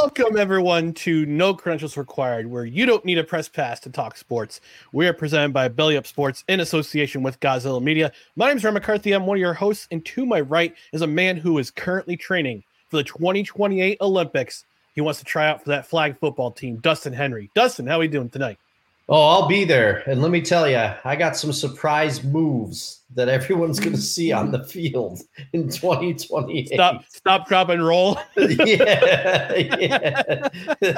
Welcome, everyone, to No Credentials Required, where you don't need a press pass to talk sports. We are presented by Belly Up Sports in association with Godzilla Media. My name is Ryan McCarthy. I'm one of your hosts, and to my right is a man who is currently training for the 2028 Olympics. He wants to try out for that flag football team, Dustin Henry. Dustin, how are we doing tonight? Oh, I'll be there. And let me tell you, I got some surprise moves that everyone's going to see on the field in 2028. Stop, stop, drop, and roll. yeah. yeah.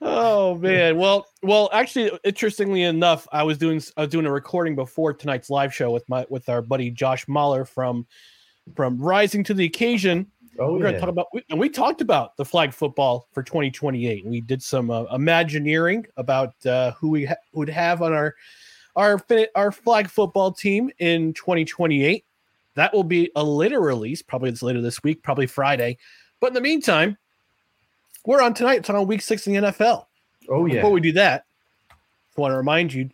oh man well well actually interestingly enough i was doing i was doing a recording before tonight's live show with my with our buddy josh mahler from from rising to the occasion oh, we're going to talk about we, and we talked about the flag football for 2028 we did some uh, imagineering about uh, who we ha- would have on our our our flag football team in 2028 that will be a later release probably it's later this week probably friday. But in the meantime we're on tonight. It's on week six in the nfl Oh, yeah. before we do that, I want to remind you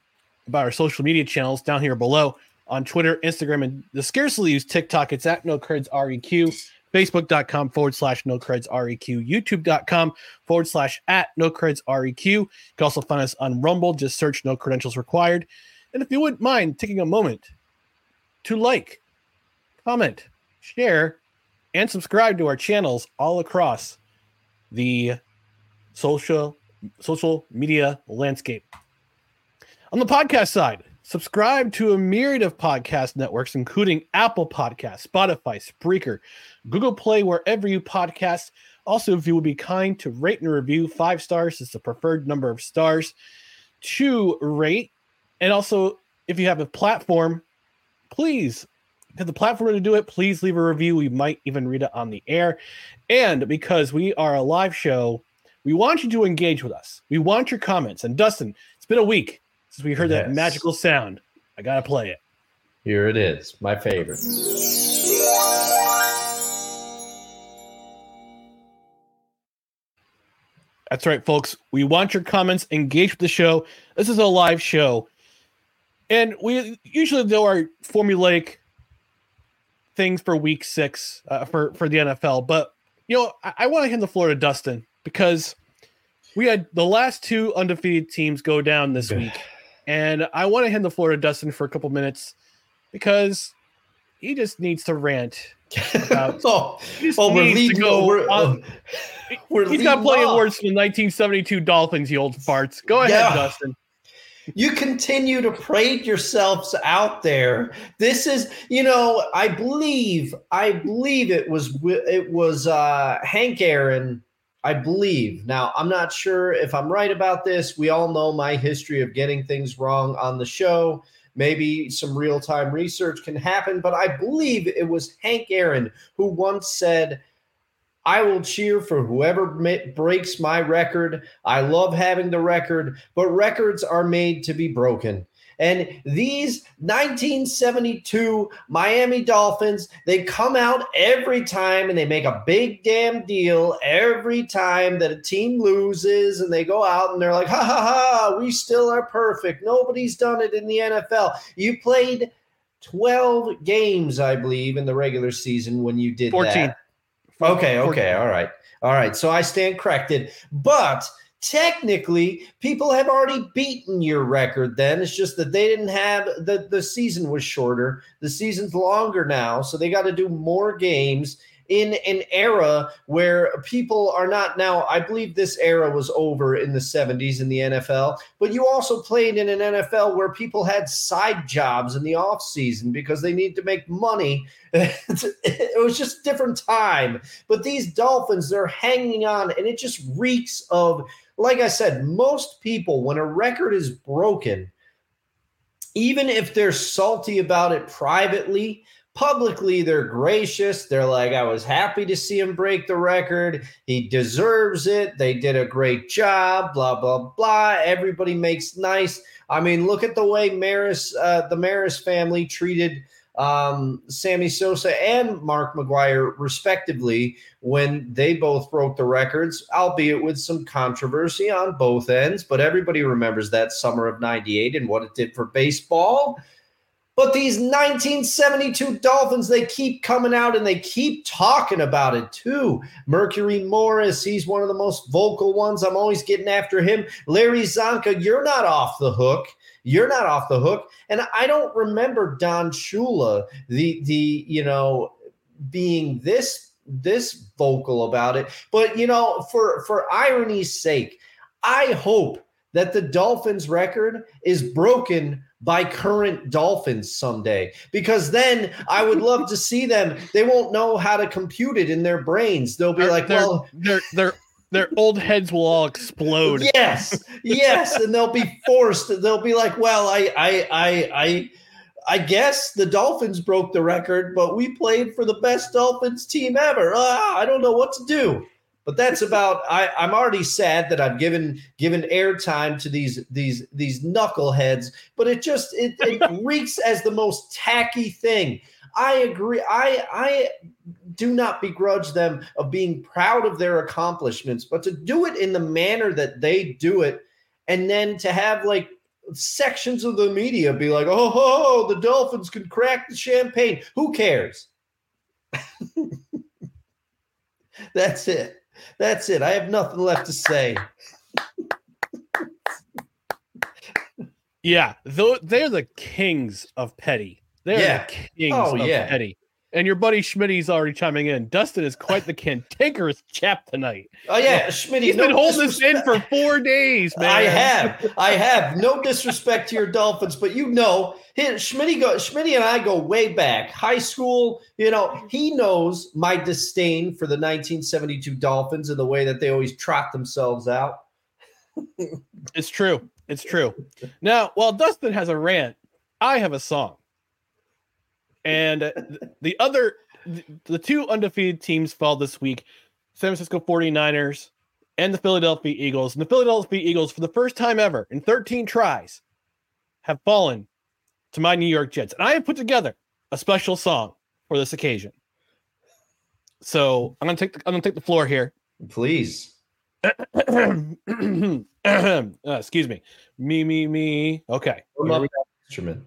about our social media channels down here below on Twitter, Instagram, and the scarcely used TikTok. It's at No Creds REQ, Facebook.com forward slash No Creds REQ, YouTube.com forward slash at No Creds REQ. You can also find us on Rumble. Just search No Credentials Required. And if you wouldn't mind taking a moment to like, comment, share, and subscribe to our channels all across the social social media landscape. On the podcast side, subscribe to a myriad of podcast networks, including Apple Podcasts, Spotify, Spreaker, Google Play, wherever you podcast. Also, if you would be kind to rate and review, five stars is the preferred number of stars to rate. And also, if you have a platform, please have the platform to do it. Please leave a review. We might even read it on the air. And because we are a live show, we want you to engage with us. We want your comments. And Dustin, it's been a week since we heard that magical sound. I gotta play it. Here it is. My favorite. That's right, folks. We want your comments. Engage with the show. This is a live show, and we usually do our formulaic things for Week Six uh, for for the NFL. But you know, I, I want to hand the floor to Dustin because we had the last two undefeated teams go down this week, and I want to hand the floor to Dustin for a couple minutes because he just needs to rant. About- oh, oh, we're leading. go we're, on- we're He's got plenty of off. words from the 1972 Dolphins, you old farts. Go ahead, Yeah. Dustin. You continue to parade yourselves out there. This is, you know, I believe, I believe it was, it was uh, Hank Aaron. I believe. Now, I'm not sure if I'm right about this. We all know my history of getting things wrong on the show. Maybe some real time research can happen, but I believe it was Hank Aaron who once said, I will cheer for whoever breaks my record. I love having the record, but records are made to be broken. And these 1972 Miami Dolphins, they come out every time and they make a big damn deal every time that a team loses and they go out and they're like, ha ha ha, we still are perfect. Nobody's done it in the NFL. You played 12 games, I believe, in the regular season when you did 14. that. Okay, 14. okay, all right. All right. So I stand corrected. But technically, people have already beaten your record then. It's just that they didn't have the the season was shorter. The season's longer now, so they got to do more games in an era where people are not now I believe this era was over in the 70s in the NFL, but you also played in an NFL where people had side jobs in the off season because they need to make money. it was just different time. But these Dolphins, they're hanging on, and it just reeks of, like I said, most people, when a record is broken, even if they're salty about it privately, publicly they're gracious. They're like, I was happy to see him break the record. He deserves it. They did a great job, blah, blah, blah. Everybody makes nice. I mean, look at the way Maris, uh, the Maris family treated um, Sammy Sosa and Mark McGwire, respectively, when they both broke the records, albeit with some controversy on both ends. But everybody remembers that summer of 98 and what it did for baseball. But these 1972 Dolphins, they keep coming out and they keep talking about it too. Mercury Morris, he's one of the most vocal ones. I'm always getting after him. Larry Csonka, you're not off the hook. You're not off the hook. And I don't remember Don Shula, the the you know, being this this vocal about it. But you know, for for irony's sake, I hope that the Dolphins record is broken by current Dolphins someday because then I would love to see them. They won't know how to compute it in their brains. They'll be They're- like, they're- well, Their their their old heads will all explode. yes, yes, and they'll be forced. They'll be like, well, I, I, I, I. I guess the Dolphins broke the record, but we played for the best Dolphins team ever. Ah, I don't know what to do. But that's about. I, I'm already sad that I've given given airtime to these these these knuckleheads. But it just it, it reeks as the most tacky thing. I agree. I I do not begrudge them of being proud of their accomplishments, but to do it in the manner that they do it, and then to have like sections of the media be like, "Oh, oh, the Dolphins can crack the champagne." Who cares? That's it. That's it. I have nothing left to say. Yeah, though they're the kings of petty. They're Yeah. the kings Oh, of yeah. petty. And your buddy Schmitty's already chiming in. Dustin is quite the cantankerous chap tonight. Oh yeah, Schmidt. He's been holding this in for four days, man. I have, I have. No disrespect to your Dolphins, but you know, Schmidt go, Schmidt and I go way back, high school. You know, he knows my disdain for the 1972 Dolphins and the way that they always trot themselves out. It's true. It's true. Now, while Dustin has a rant, I have a song. And the other, the two undefeated teams fall this week San Francisco 49ers and the Philadelphia Eagles. And the Philadelphia Eagles, for the first time ever in 13 tries, have fallen to my New York Jets. And I have put together a special song for this occasion. So I'm gonna take the, I'm gonna take the floor here. Please. uh, excuse me. Me, me, me. Okay. Warm Here up we that instrument.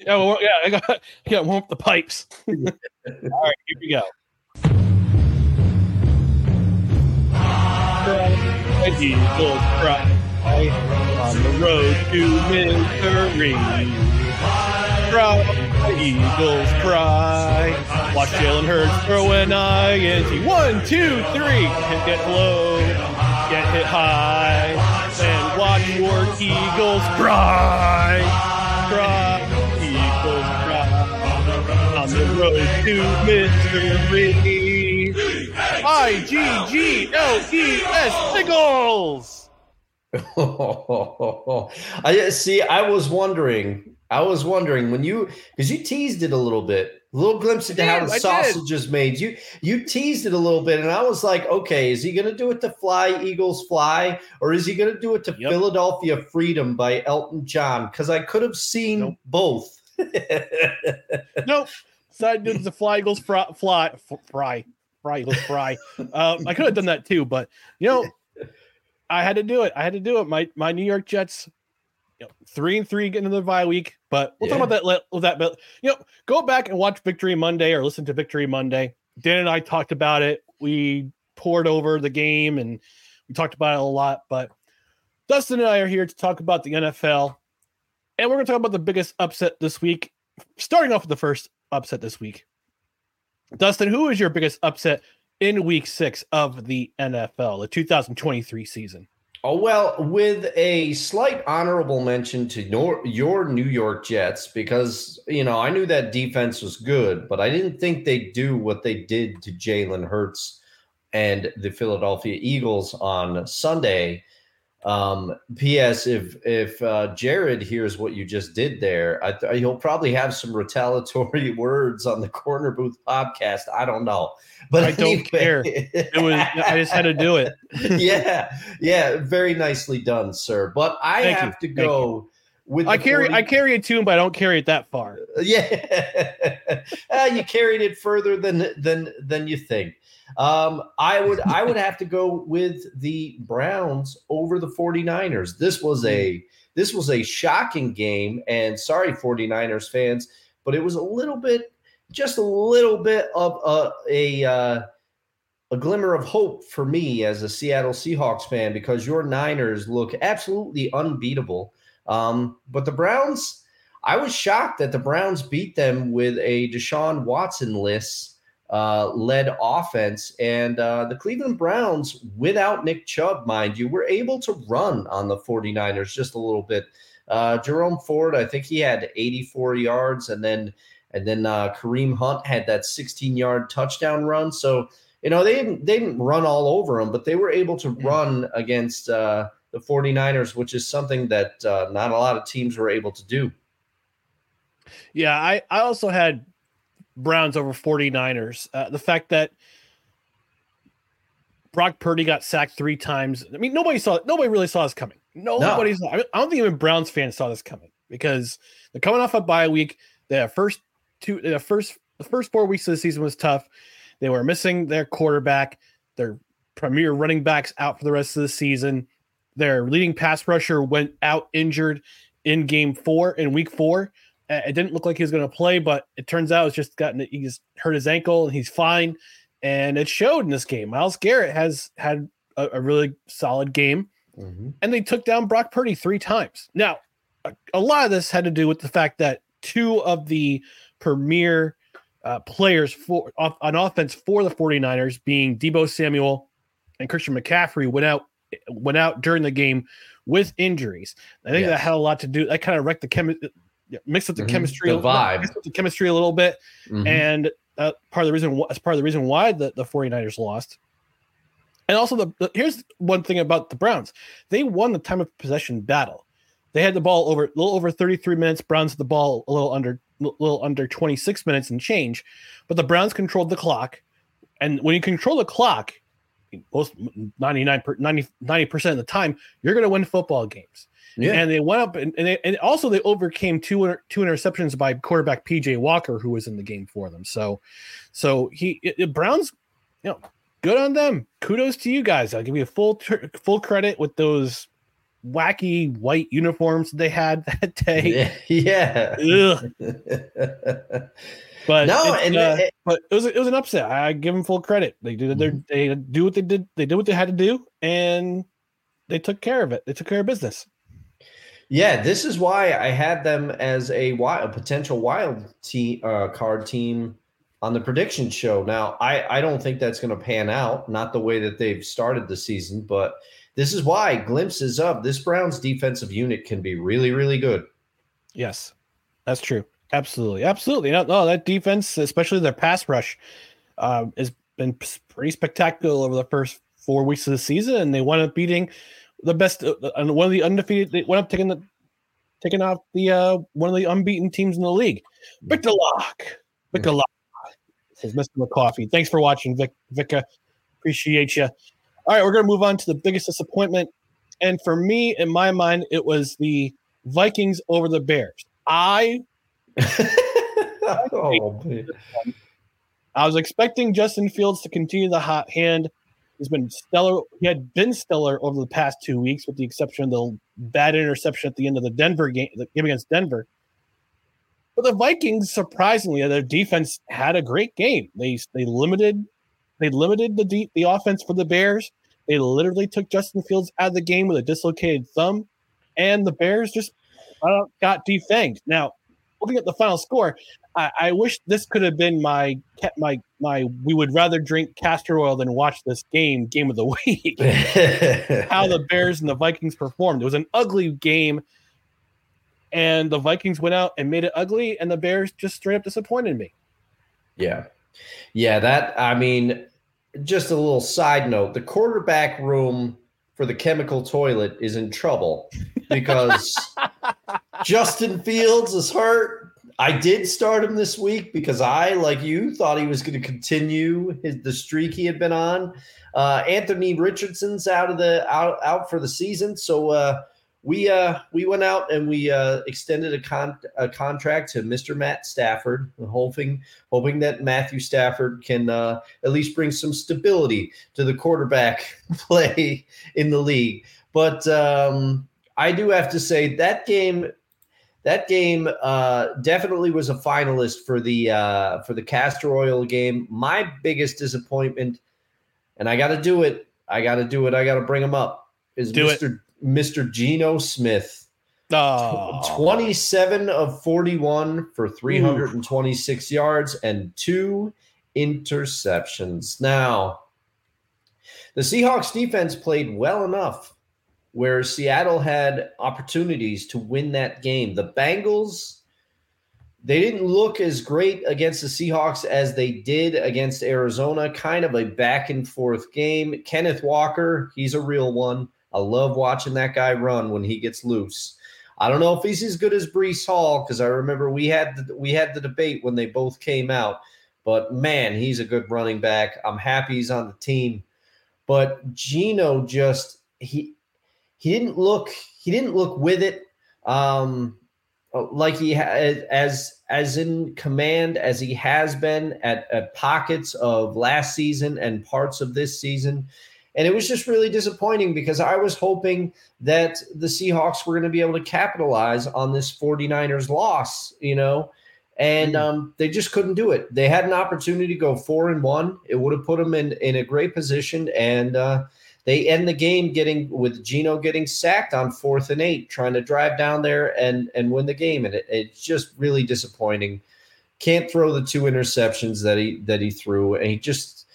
Yeah, well, yeah, I got, got warm up the pipes. All right, here we go. Eagles cry on the road to victory. Cry, Eagles cry. Watch Jalen Hurts throw an INT. One, two, three. Hit get low, get hit high, and watch your Eagles cry. Cry, the road to victory. I G G L E S. I see. I was wondering. I was wondering when you because you teased it a little bit, a little glimpse into how did, the I did. sausage is made. You you teased it a little bit, and I was like, okay, is he going to do it to "Fly Eagles Fly" or is he going to do it to Yep. "Philadelphia Freedom" by Elton John? Because I could have seen Nope. both. Nope. Side the fly eagles fry fly fry fry eagles fry. Um, I could have done that too, but you know, I had to do it. I had to do it. My my New York Jets, you know, three and three getting into the bye week. But we'll talk about that. that, but you know, go back and watch Victory Monday or listen to Victory Monday. Dan and I talked about it. We poured over the game and we talked about it a lot. But Dustin and I are here to talk about the NFL, and we're going to talk about the biggest upset this week. Starting off with the first upset this week. Dustin, who is your biggest upset in week six of the NFL, the 2023 season? Oh well, with a slight honorable mention to your, your New York Jets because you know I knew that defense was good, but I didn't think they'd do what they did to Jalen Hurts and the Philadelphia Eagles on Sunday. Um, P.S. If if uh, Jared hears what you just did there, I th- he'll probably have some retaliatory words on the Corner Booth podcast. I don't know, but I don't care. It was I just had to do it. yeah, yeah, very nicely done, sir. But I Thank have you. to go with. I carry 40 I carry a tune, but I don't carry it that far. yeah, uh, you carried it further than than than you think. Um, I would I would have to go with the Browns over the 49ers. This was a this was a shocking game, and sorry, 49ers fans, but it was a little bit, just a little bit of a a uh, a glimmer of hope for me as a Seattle Seahawks fan because your Niners look absolutely unbeatable. Um, but the Browns, I was shocked that the Browns beat them with a Deshaun Watson list uh, led offense. And uh, the Cleveland Browns, without Nick Chubb, mind you, were able to run on the 49ers just a little bit. Uh, Jerome Ford, I think he had 84 yards, and then and then uh, Kareem Hunt had that 16 yard touchdown run. So you know they didn't they didn't run all over them, but they were able to run against uh, the 49ers, which is something that uh, not a lot of teams were able to do. Yeah, I, I also had Browns over 49ers. Uh, the fact that Brock Purdy got sacked three times. I mean, nobody saw nobody really saw this coming. Nobody saw. I, mean, I don't think even Browns fans saw this coming because they're coming off a bye week. The first two, the first the first four weeks of the season was tough. They were missing their quarterback, their premier running backs out for the rest of the season. Their leading pass rusher went out injured in game four in week four. Uh, It didn't look like he was going to play, but it turns out it's just gotten he just hurt his ankle and he's fine. And it showed in this game. Myles Garrett has had a, a really solid game, and they took down Brock Purdy three times. Now, a, a lot of this had to do with the fact that two of the premier uh, players for off, on offense for the 49ers, being Deebo Samuel and Christian McCaffrey, went out went out during the game with injuries. I think Yes. that had a lot to do. That kind of wrecked the chemistry, mixed up the Mhm. chemistry, The a little- vibe. the chemistry a little bit, Mhm. and uh, part of the reason that's part of the reason why the, the 49ers lost. And also the, the here's one thing about the Browns. They won the time of possession battle. They had the ball over a little over 33 minutes. Browns had the ball a little under a little under 26 minutes and change. But the Browns controlled the clock. And when you control the clock, most 99 90 percent of the time, you're going to win football games yeah. and they went up and, and, they, and also they overcame two two interceptions by quarterback PJ Walker who was in the game for them. So so he it, it- Browns you know good on them. Kudos to you guys. I'll give you full tr- full credit with those wacky white uniforms they had that day. yeah. But no, and uh, it- but it was it was an upset. I give them full credit. They did their they do what they did. They did what they had to do, and they took care of it. They took care of business. Yeah, this is why I had them as a wild, a potential wild team uh, card team on the prediction show. Now, I I don't think that's going to pan out. Not the way that they've started the season, but this is why glimpses of this Browns defensive unit can be really really good. Yes, that's true. Absolutely, absolutely. No, no, that defense, especially their pass rush, um, has been pretty spectacular over the first four weeks of the season, and they wound up beating the best, uh, uh, one of the undefeated. They went up taking the taking off the uh, one of the unbeaten teams in the league. Victor Lock, Victor Lock says Mr. McCoffee. Thanks for watching, Vic. Vicka. Appreciate you. All right, we're gonna move on to the biggest disappointment, and for me, in my mind, it was the Vikings over the Bears. I oh. I was expecting Justin Fields to continue the hot hand. He's been stellar. He had been stellar over the past two weeks, with the exception of the bad interception at the end of the Denver game, the game against Denver. But the Vikings, surprisingly, their defense had a great game. They they limited they limited the de- the offense for the Bears. They literally took Justin Fields out of the game with a dislocated thumb, and the Bears just uh, got defanged. Now, looking at the final score, I, I wish this could have been my my my. We would rather drink castor oil than watch this game game of the week. How the Bears and the Vikings performed. It was an ugly game, and the Vikings went out and made it ugly, and the Bears just straight up disappointed me. Yeah. Yeah, that I mean, just a little side note, the quarterback room for the chemical toilet is in trouble because Justin Fields is hurt. I did start him this week because I, like you, thought he was going to continue his, the streak he had been on. Uh, Anthony Richardson's out of the out out for the season, so uh, we uh, we went out and we uh, extended a, con- a contract to Mr. Matt Stafford, hoping hoping that Matthew Stafford can uh, at least bring some stability to the quarterback play in the league. But um, I do have to say that game that game uh, definitely was a finalist for the uh, for the castor oil game. My biggest disappointment, and I got to do it. I got to do it. I got to bring him up. Is Do it. Mr. Mr. Geno Smith. Oh, 27 of 41 for 326 yards and two interceptions. Now, the Seahawks defense played well enough where Seattle had opportunities to win that game. The Bengals, they didn't look as great against the Seahawks as they did against Arizona. Kind of a back and forth game. Kenneth Walker, he's a real one. I love watching that guy run when he gets loose. I don't know if he's as good as Breece Hall because I remember we had the, we had the debate when they both came out. But man, he's a good running back. I'm happy he's on the team. But Geno just he he didn't look he didn't look with it um, like he had as as in command as he has been at, at pockets of last season and parts of this season. And it was just really disappointing because I was hoping that the Seahawks were going to be able to capitalize on this 49ers loss, you know, and um, they just couldn't do it. They had an opportunity to go four and one. It would have put them in, in a great position. And uh, they end the game getting with Geno getting sacked on fourth and eight, trying to drive down there and, and win the game. And it, it's just really disappointing. Can't throw the two interceptions that he that he threw. And he just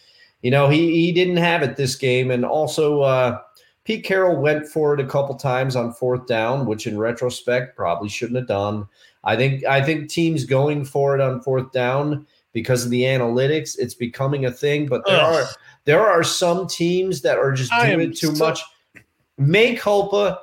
you know, he he didn't have it this game, and also uh, Pete Carroll went for it a couple times on fourth down, which in retrospect probably shouldn't have done. I think I think teams going for it on fourth down because of the analytics, it's becoming a thing. But there Ugh. are there are some teams that are just I doing it too so- much. Make culpa,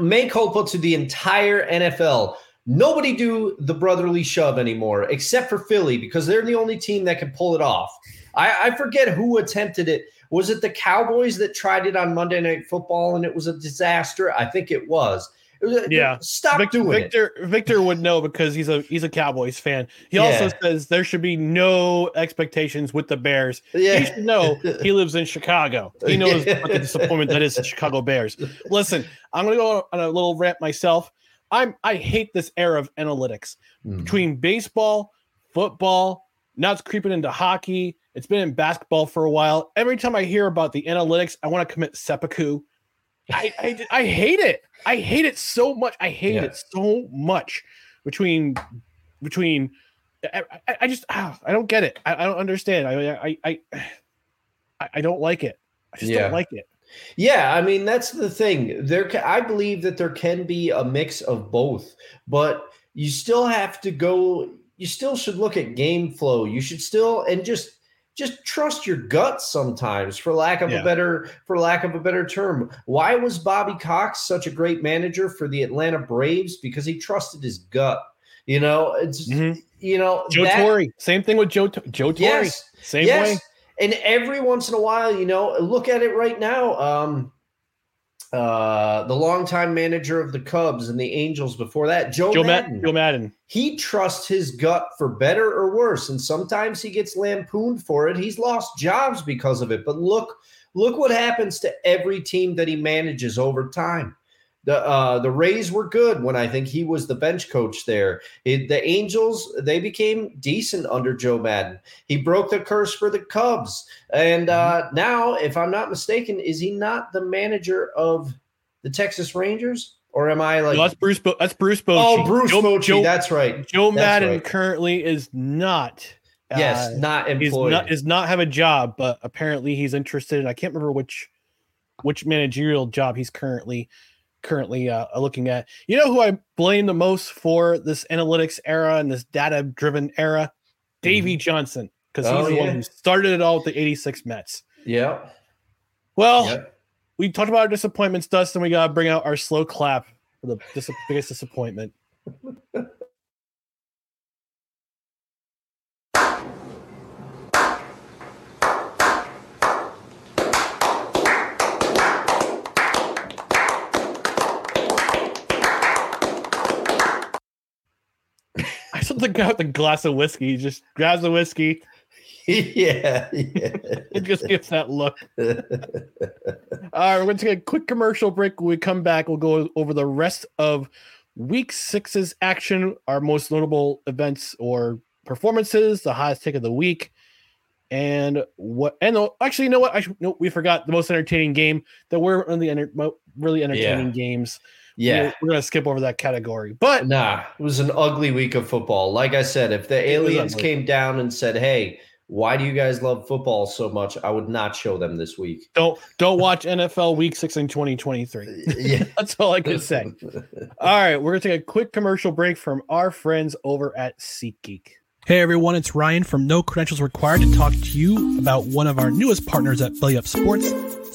make culpa to the entire NFL. Nobody do the brotherly shove anymore, except for Philly, because they're the only team that can pull it off. I, I forget who attempted it. Was it the Cowboys that tried it on Monday Night Football and it was a disaster? I think it was. Yeah. Stop Victor, doing it. Victor Victor would know because he's a he's a Cowboys fan. He also says there should be no expectations with the Bears. Yeah. He should know he lives in Chicago. He knows Yeah. what the disappointment that is the Chicago Bears. Listen, I'm gonna go on a little rant myself. I'm I hate this era of analytics Mm. between baseball, football. Now it's creeping into hockey. It's been in basketball for a while. Every time I hear about the analytics, I want to commit seppuku. I, I I hate it. I hate it so much. I hate Yeah. it so much. Between between, I, I, just ah, I don't get it. I, I don't understand. I I I I, I don't like it. I just Yeah. don't like it. Yeah, I mean that's the thing. There, I believe that there can be a mix of both, but you still have to go. You still should look at game flow. You should still and just just trust your gut sometimes, for lack of Yeah. a better for lack of a better term. Why was Bobby Cox such a great manager for the Atlanta Braves? Because he trusted his gut. You know, it's Mhm. you know Joe that- Torre, same thing with Joe Joe Torre, Yes, same yes. way. And every once in a while, you know, look at it right now. Um, uh, the longtime manager of the Cubs and the Angels before that, Joe, Joe Maddon. Maddon. Joe Maddon. He trusts his gut for better or worse, and sometimes he gets lampooned for it. He's lost jobs because of it. But look, look what happens to every team that he manages over time. The uh, the Rays were good when I think he was the bench coach there. It- the Angels they became decent under Joe Maddon. He broke the curse for the Cubs, and uh, now, if I'm not mistaken, is he not the manager of the Texas Rangers? Or am I like No, that's Bruce. Bo- that's Bruce Bochy. Oh, Bruce Joe, Bochy. Joe, that's right. Joe that's Maddon right. currently is not. Yes, uh, not employed. not is not have a job, but apparently he's interested. I can't remember which which managerial job he's currently currently uh, looking at. You know who I blame the most for this analytics era and this data driven era? Davey Johnson, because he's Oh, the yeah. one who started it all with the '86 Mets. yeah. Well, Yep. we talked about our disappointments, Dustin. We gotta bring out our slow clap for the dis- biggest disappointment. I saw the the glass of whiskey. He just grabs the whiskey yeah, yeah. and just gives that look. All right, we're going to take a quick commercial break. When we come back, we'll go over the rest of week six's action, our most notable events or performances, the highest take of the week, and what. And actually, you know what? I should, no, we forgot the most entertaining game. That we're really, enter, really entertaining Yeah. games. Yeah. we're, we're going to skip over that category. But Nah, it was an ugly week of football. Like I said, if the aliens came down and said, "Hey, why do you guys love football so much?" I would not show them this week. don't don't watch NFL Week Six in 2023. yeah. That's all I can say. All right, we're gonna take a quick commercial break from our friends over at SeatGeek. Hey everyone, it's Ryan from No Credentials Required to talk to you about one of our newest partners at Belly Up Sports,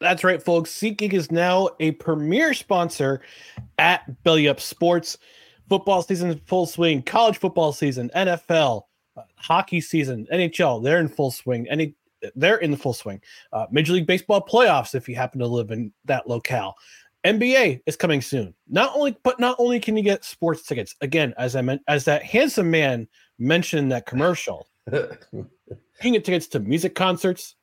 That's right, folks. SeatGeek is now a premier sponsor at Belly Up Sports. Football season in full swing, college football season, NFL, uh, hockey season, NHL, they're in full swing. Any they're in the full swing. Uh, Major League Baseball playoffs, if you happen to live in that locale. NBA is coming soon. Not only, but not only can you get sports tickets. Again, as I meant, as that handsome man mentioned in that commercial, you can get tickets to music concerts,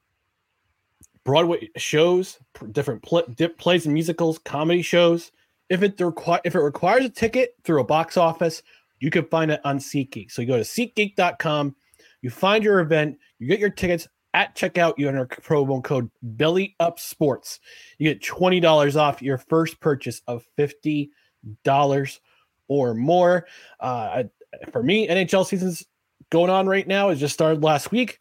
Broadway shows, different pl- plays and musicals, comedy shows. If it require if it requires a ticket through a box office, you can find it on SeatGeek. So you go to SeatGeek.com, you find your event, you get your tickets at checkout. You enter promo code Belly Up Sports. You get twenty dollars off your first purchase of fifty dollars or more. Uh, for me, NHL season's going on right now. It just started last week.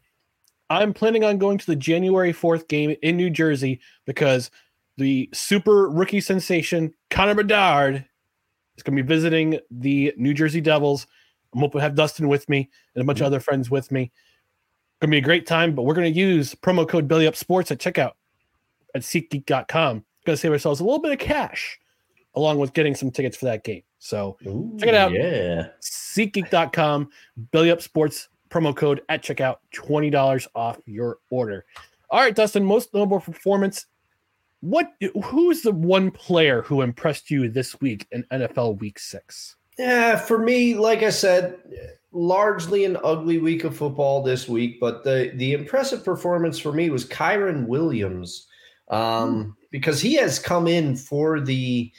I'm planning on going to the January 4th game in New Jersey because the super rookie sensation Connor Bedard is going to be visiting the New Jersey Devils. I'm hoping to have Dustin with me and a bunch of mm-hmm. other friends with me. Going to be a great time, but we're going to use promo code BellyUpSports at checkout at SeatGeek.com. Going to save ourselves a little bit of cash along with getting some tickets for that game. So Check it out. Yeah. SeatGeek.com, Belly Up Sports promo code at checkout, $20 off your order. All right, Dustin, most notable performance. What who's the one player who impressed you this week in NFL week six? Yeah, for me, like I said, largely an ugly week of football this week, but the the impressive performance for me was Kyren Williams, um, because he has come in for the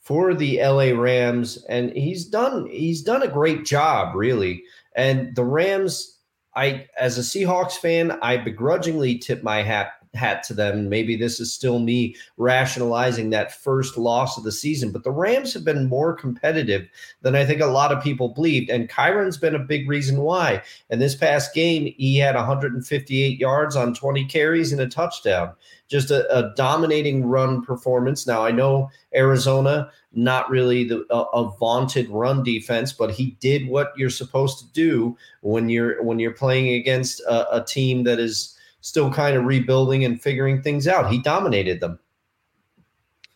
for the LA Rams, and he's done he's done a great job, really. And the Rams, I as a Seahawks fan, I begrudgingly tip my hat hat to them. Maybe this is still me rationalizing that first loss of the season, but the Rams have been more competitive than I think a lot of people believed. And Kyren's been a big reason why. And this past game, he had 158 yards on 20 carries and a touchdown. Just a, a dominating run performance. Now, I know Arizona, not really the, a, a vaunted run defense, but he did what you're supposed to do when you're when you're playing against a, a team that is still kind of rebuilding and figuring things out. He dominated them.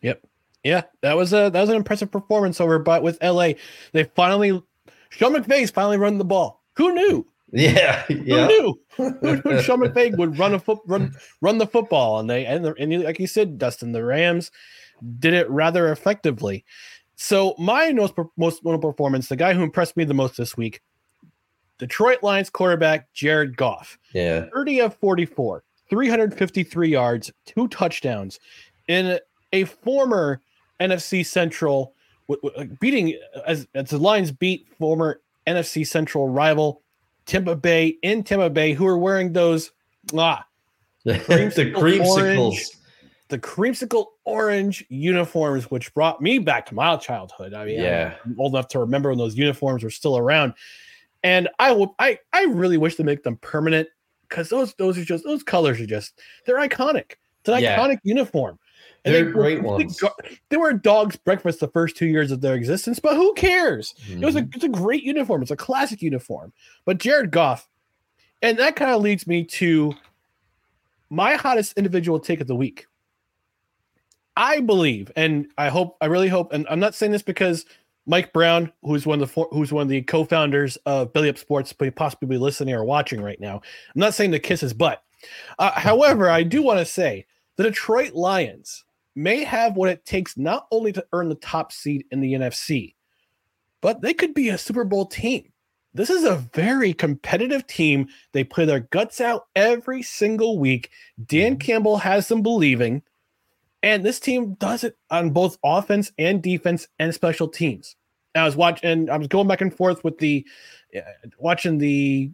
Yep. Yeah, that was a that was an impressive performance over but with LA. They finally Sean McVay's finally run the ball. Who knew? Yeah, Who yeah. knew? Who knew Sean McVay would run a foot run run the football and they and, the, and like you said, Dustin, the Rams did it rather effectively. So my most most notable performance, the guy who impressed me the most this week, Detroit Lions quarterback Jared Goff. Yeah. 30 of 44, 353 yards, two touchdowns in a former NFC Central beating as, as the Lions beat former NFC Central rival Tampa Bay in Tampa Bay, who are wearing those ah the Creamsicle creamsicles. orange. the creamsicle orange uniforms, which brought me back to my childhood. I mean, Yeah. I'm old enough to remember when those uniforms were still around. And I will, I, I really wish to make them permanent because those, those are just those colors are just they're iconic. It's an Yeah. iconic uniform. And They're they- great they- ones. They were dog's breakfast the first two years of their existence, but who cares? It was a Mhm. it's a great uniform. It's a classic uniform. But Jared Goff, and that kind of leads me to my hottest individual take of the week. I believe, and I hope, I really hope, and I'm not saying this because Mike Brown, who's one of the four, who's one of the co-founders of Belly Up Sports, may possibly be listening or watching right now. I'm not saying to kiss his butt. Uh, however, I do want to say the Detroit Lions may have what it takes not only to earn the top seed in the NFC, but they could be a Super Bowl team. This is a very competitive team. They play their guts out every single week. Dan Campbell has them believing, and this team does it on both offense and defense and special teams. I was watching, I was going back and forth with the uh, watching the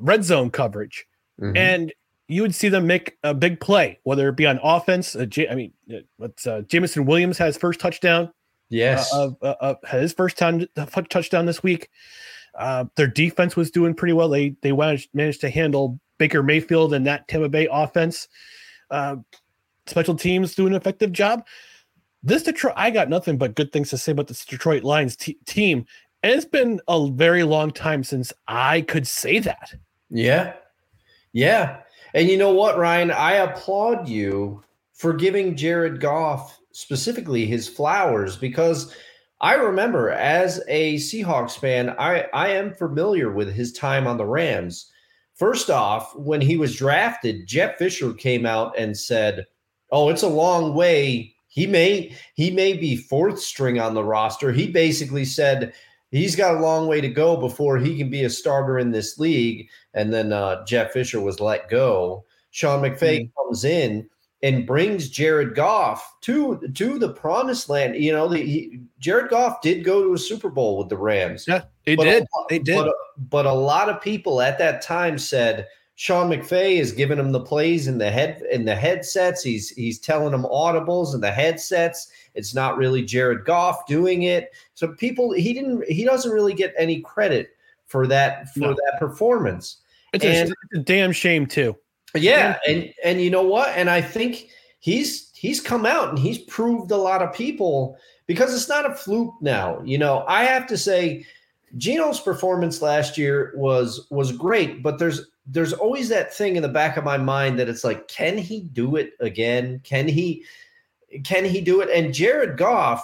red zone coverage, Mhm. and you would see them make a big play, whether it be on offense. Uh, J- I mean, uh, what's uh, Jameson Williams has first touchdown yes. uh, of, uh, of his first time touchdown this week. Uh, their defense was doing pretty well. They they managed, managed to handle Baker Mayfield and that Tampa Bay offense. Special teams do an effective job. This Detroit, I got nothing but good things to say about this Detroit Lions t- team, and it's been a very long time since I could say that. Yeah. Yeah. And you know what, Ryan? I applaud you for giving Jared Goff specifically his flowers because I remember as a Seahawks fan, I, I am familiar with his time on the Rams. First off, when he was drafted, Jeff Fisher came out and said, Oh, it's a long way. He may he may be fourth string on the roster. He basically said he's got a long way to go before he can be a starter in this league and then uh, Jeff Fisher was let go. Sean McVay comes in and brings Jared Goff to to the promised land. You know, the, he, Jared Goff did go to a Super Bowl with the Rams. Yeah, he did. a They did. But, but a lot of people at that time said Sean McVay is giving him the plays in the head in the headsets. He's he's telling him audibles in the headsets. It's not really Jared Goff doing it. So people he didn't he doesn't really get any credit for that for No. that performance. It's, a, it's a damn shame too. Yeah, and and you know what? And I think he's he's come out and he's proved a lot of people because it's not a fluke now. You know, I have to say Geno's performance last year was was great, but there's there's always that thing in the back of my mind that it's like, can he do it again? Can he can he do it? And Jared Goff,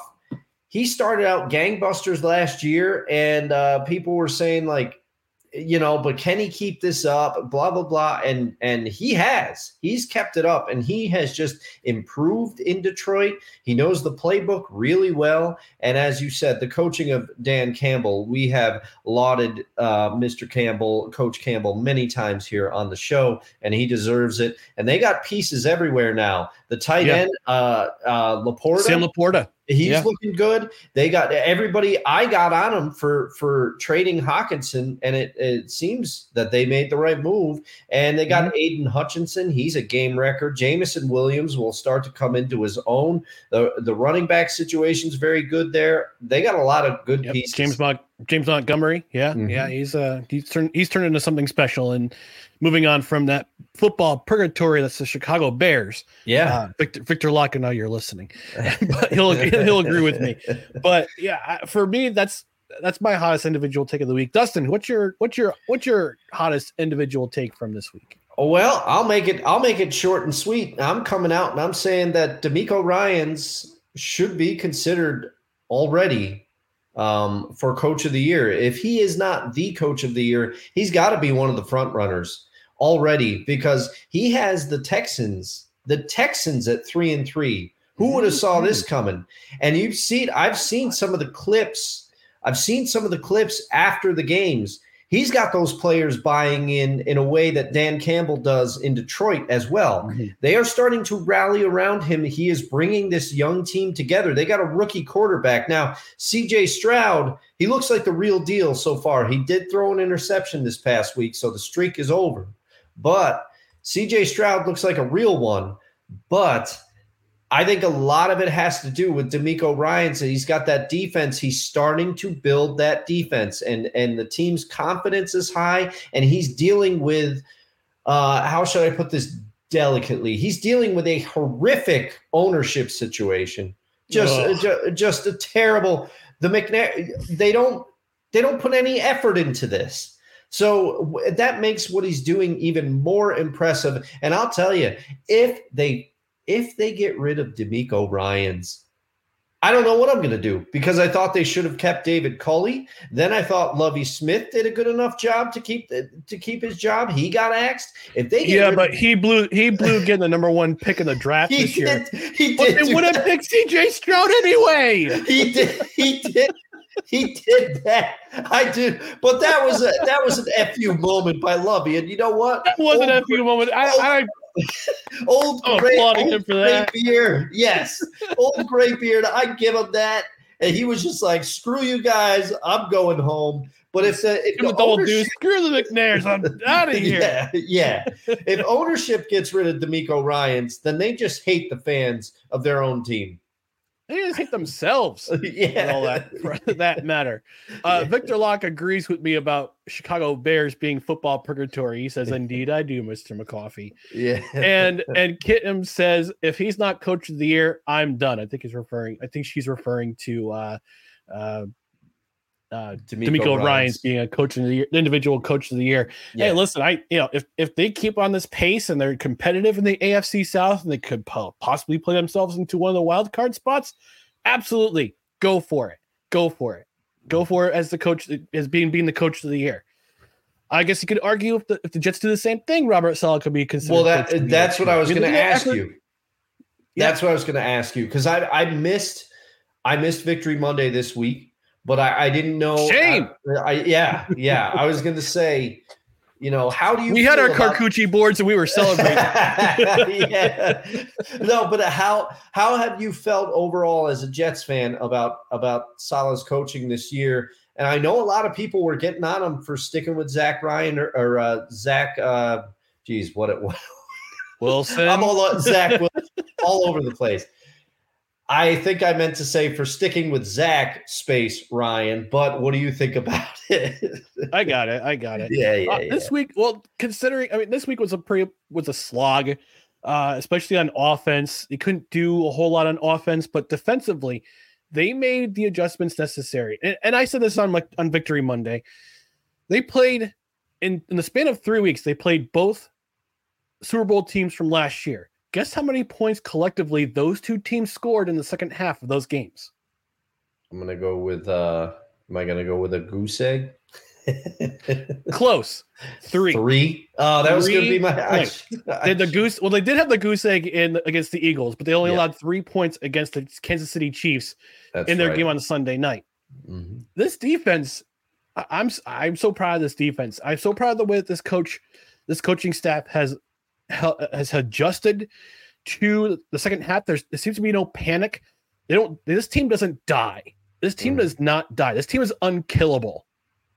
he started out gangbusters last year, and uh, people were saying like, you know, but can he keep this up? Blah blah blah, and and he has. He's kept it up, and he has just improved in Detroit. He knows the playbook really well, and as you said, the coaching of Dan Campbell, we have lauded uh, Mr. Campbell, Coach Campbell, many times here on the show, and he deserves it. And they got pieces everywhere now. The tight Yeah. end, uh, uh, Laporta, Sam Laporta. He's Yeah. looking good. They got everybody. I got on him for for trading Hockenson, and it, it seems that they made the right move. And they got mm-hmm. Aidan Hutchinson. He's a game record. Jameson Williams will start to come into his own. The the running back situation's very good there. They got a lot of good Yep. pieces. James Mont- James Montgomery. Yeah, Mhm. yeah, he's uh he's turned he's turned into something special. And moving on from that football purgatory, that's the Chicago Bears. yeah, Uh, Victor Victor Lock, I know you're listening, but he'll he'll agree with me. But yeah, for me, that's that's my hottest individual take of the week. Dustin, what's your what's your what's your hottest individual take from this week? Oh, Well, I'll make it. I'll make it short and sweet. I'm coming out and I'm saying that DeMeco Ryans should be considered already um, for Coach of the Year. If he is not the Coach of the Year, he's got to be one of the front runners already because he has the Texans. The Texans at three and three. Who would have saw this coming? And you've seen. I've seen some of the clips. I've seen some of the clips after the games he's got those players buying in in a way that Dan Campbell does in Detroit as well. Mm-hmm. They are starting to rally around him. He is bringing this young team together. They got a rookie quarterback now. CJ Stroud, he looks like the real deal so far. He did throw an interception this past week, so the streak is over. But CJ Stroud looks like a real one. But I think a lot of it has to do with DeMeco Ryans. So he's got that defense. He's starting to build that defense, and and the team's confidence is high. And he's dealing with, uh, how should I put this delicately? He's dealing with a horrific ownership situation. Just ju- just a terrible. The McNair they don't they don't put any effort into this. So that makes what he's doing even more impressive. And I'll tell you, if they if they get rid of DeMeco Ryans, I don't know what I'm going to do because I thought they should have kept David Culley. Then I thought Lovie Smith did a good enough job to keep the, to keep his job. He got axed. If they yeah, but of, he blew he blew getting the number one pick in the draft this did, year. He but did. They would have picked C.J. Stroud anyway. He did. He did. he did that. I did, but that was a that was an fu moment by Lovie, and you know what? That was an oh, fu moment. I, oh, I old oh, gray, old gray beard. Yes, old gray beard. I give him that, and he was just like, "Screw you guys, I'm going home." But if the if the ownership, screw the McNairs, I'm out of here. Yeah, yeah. if ownership gets rid of DeMeco Ryans, then they just hate the fans of their own team. They just hate themselves. yeah, all that for that matter. Uh, yeah. Victor Locke agrees with me about Chicago Bears being football purgatory. He says, "Indeed, I do, Mister McCoffee." Yeah, and and Kittim says, "If he's not coach of the year, I'm done." I think he's referring. I think she's referring to uh, uh, uh, DeMeco Ryans being a coach of the year, individual coach of the year. Yeah. Hey, listen, I you know if if they keep on this pace and they're competitive in the AFC South and they could possibly play themselves into one of the wild card spots, absolutely go for it, go for it, go for it as the coach as being being the coach of the year. I guess you could argue if the if the Jets do the same thing, Robert Saleh could be considered. Well, that that's what I was going to ask effort. you. That's yeah. what I was going to ask you because I I missed I missed Victory Monday this week but I, I didn't know. Shame. I, I, yeah, yeah. I was going to say, you know, how do you? We had our about- Carcucci boards and we were celebrating. yeah. No, but how how have you felt overall as a Jets fan about about Saleh's coaching this year? And I know a lot of people were getting on him for sticking with Zach Ryan or, or uh, Zach. Uh, geez, what it was. Wilson. I'm all Zach all over the place. I think I meant to say for sticking with Zach space Ryan, but what do you think about it? I got it. I got it. Yeah, yeah, uh, yeah. This week, well, considering I mean, this week was a pretty was a slog, uh, especially on offense. They couldn't do a whole lot on offense, but defensively, they made the adjustments necessary. And, and I said this on like on Victory Monday. They played in in the span of three weeks. They played both Super Bowl teams from last year. Guess how many points collectively those two teams scored in the second half of those games? I'm gonna go with. uh Am I gonna go with a goose egg? Close. Three. Three. Oh, that three was gonna be my. I, I, did the goose? Well, they did have the goose egg in against the Eagles, but they only yeah. allowed three points against the Kansas City Chiefs That's in their right. game on Sunday night. Mm-hmm. This defense, I'm I'm so proud of this defense. I'm so proud of the way that this coach, this coaching staff has has adjusted to the second half. There's there seems to be no panic. They don't. This team doesn't die. This team mm. does not die. This team is unkillable.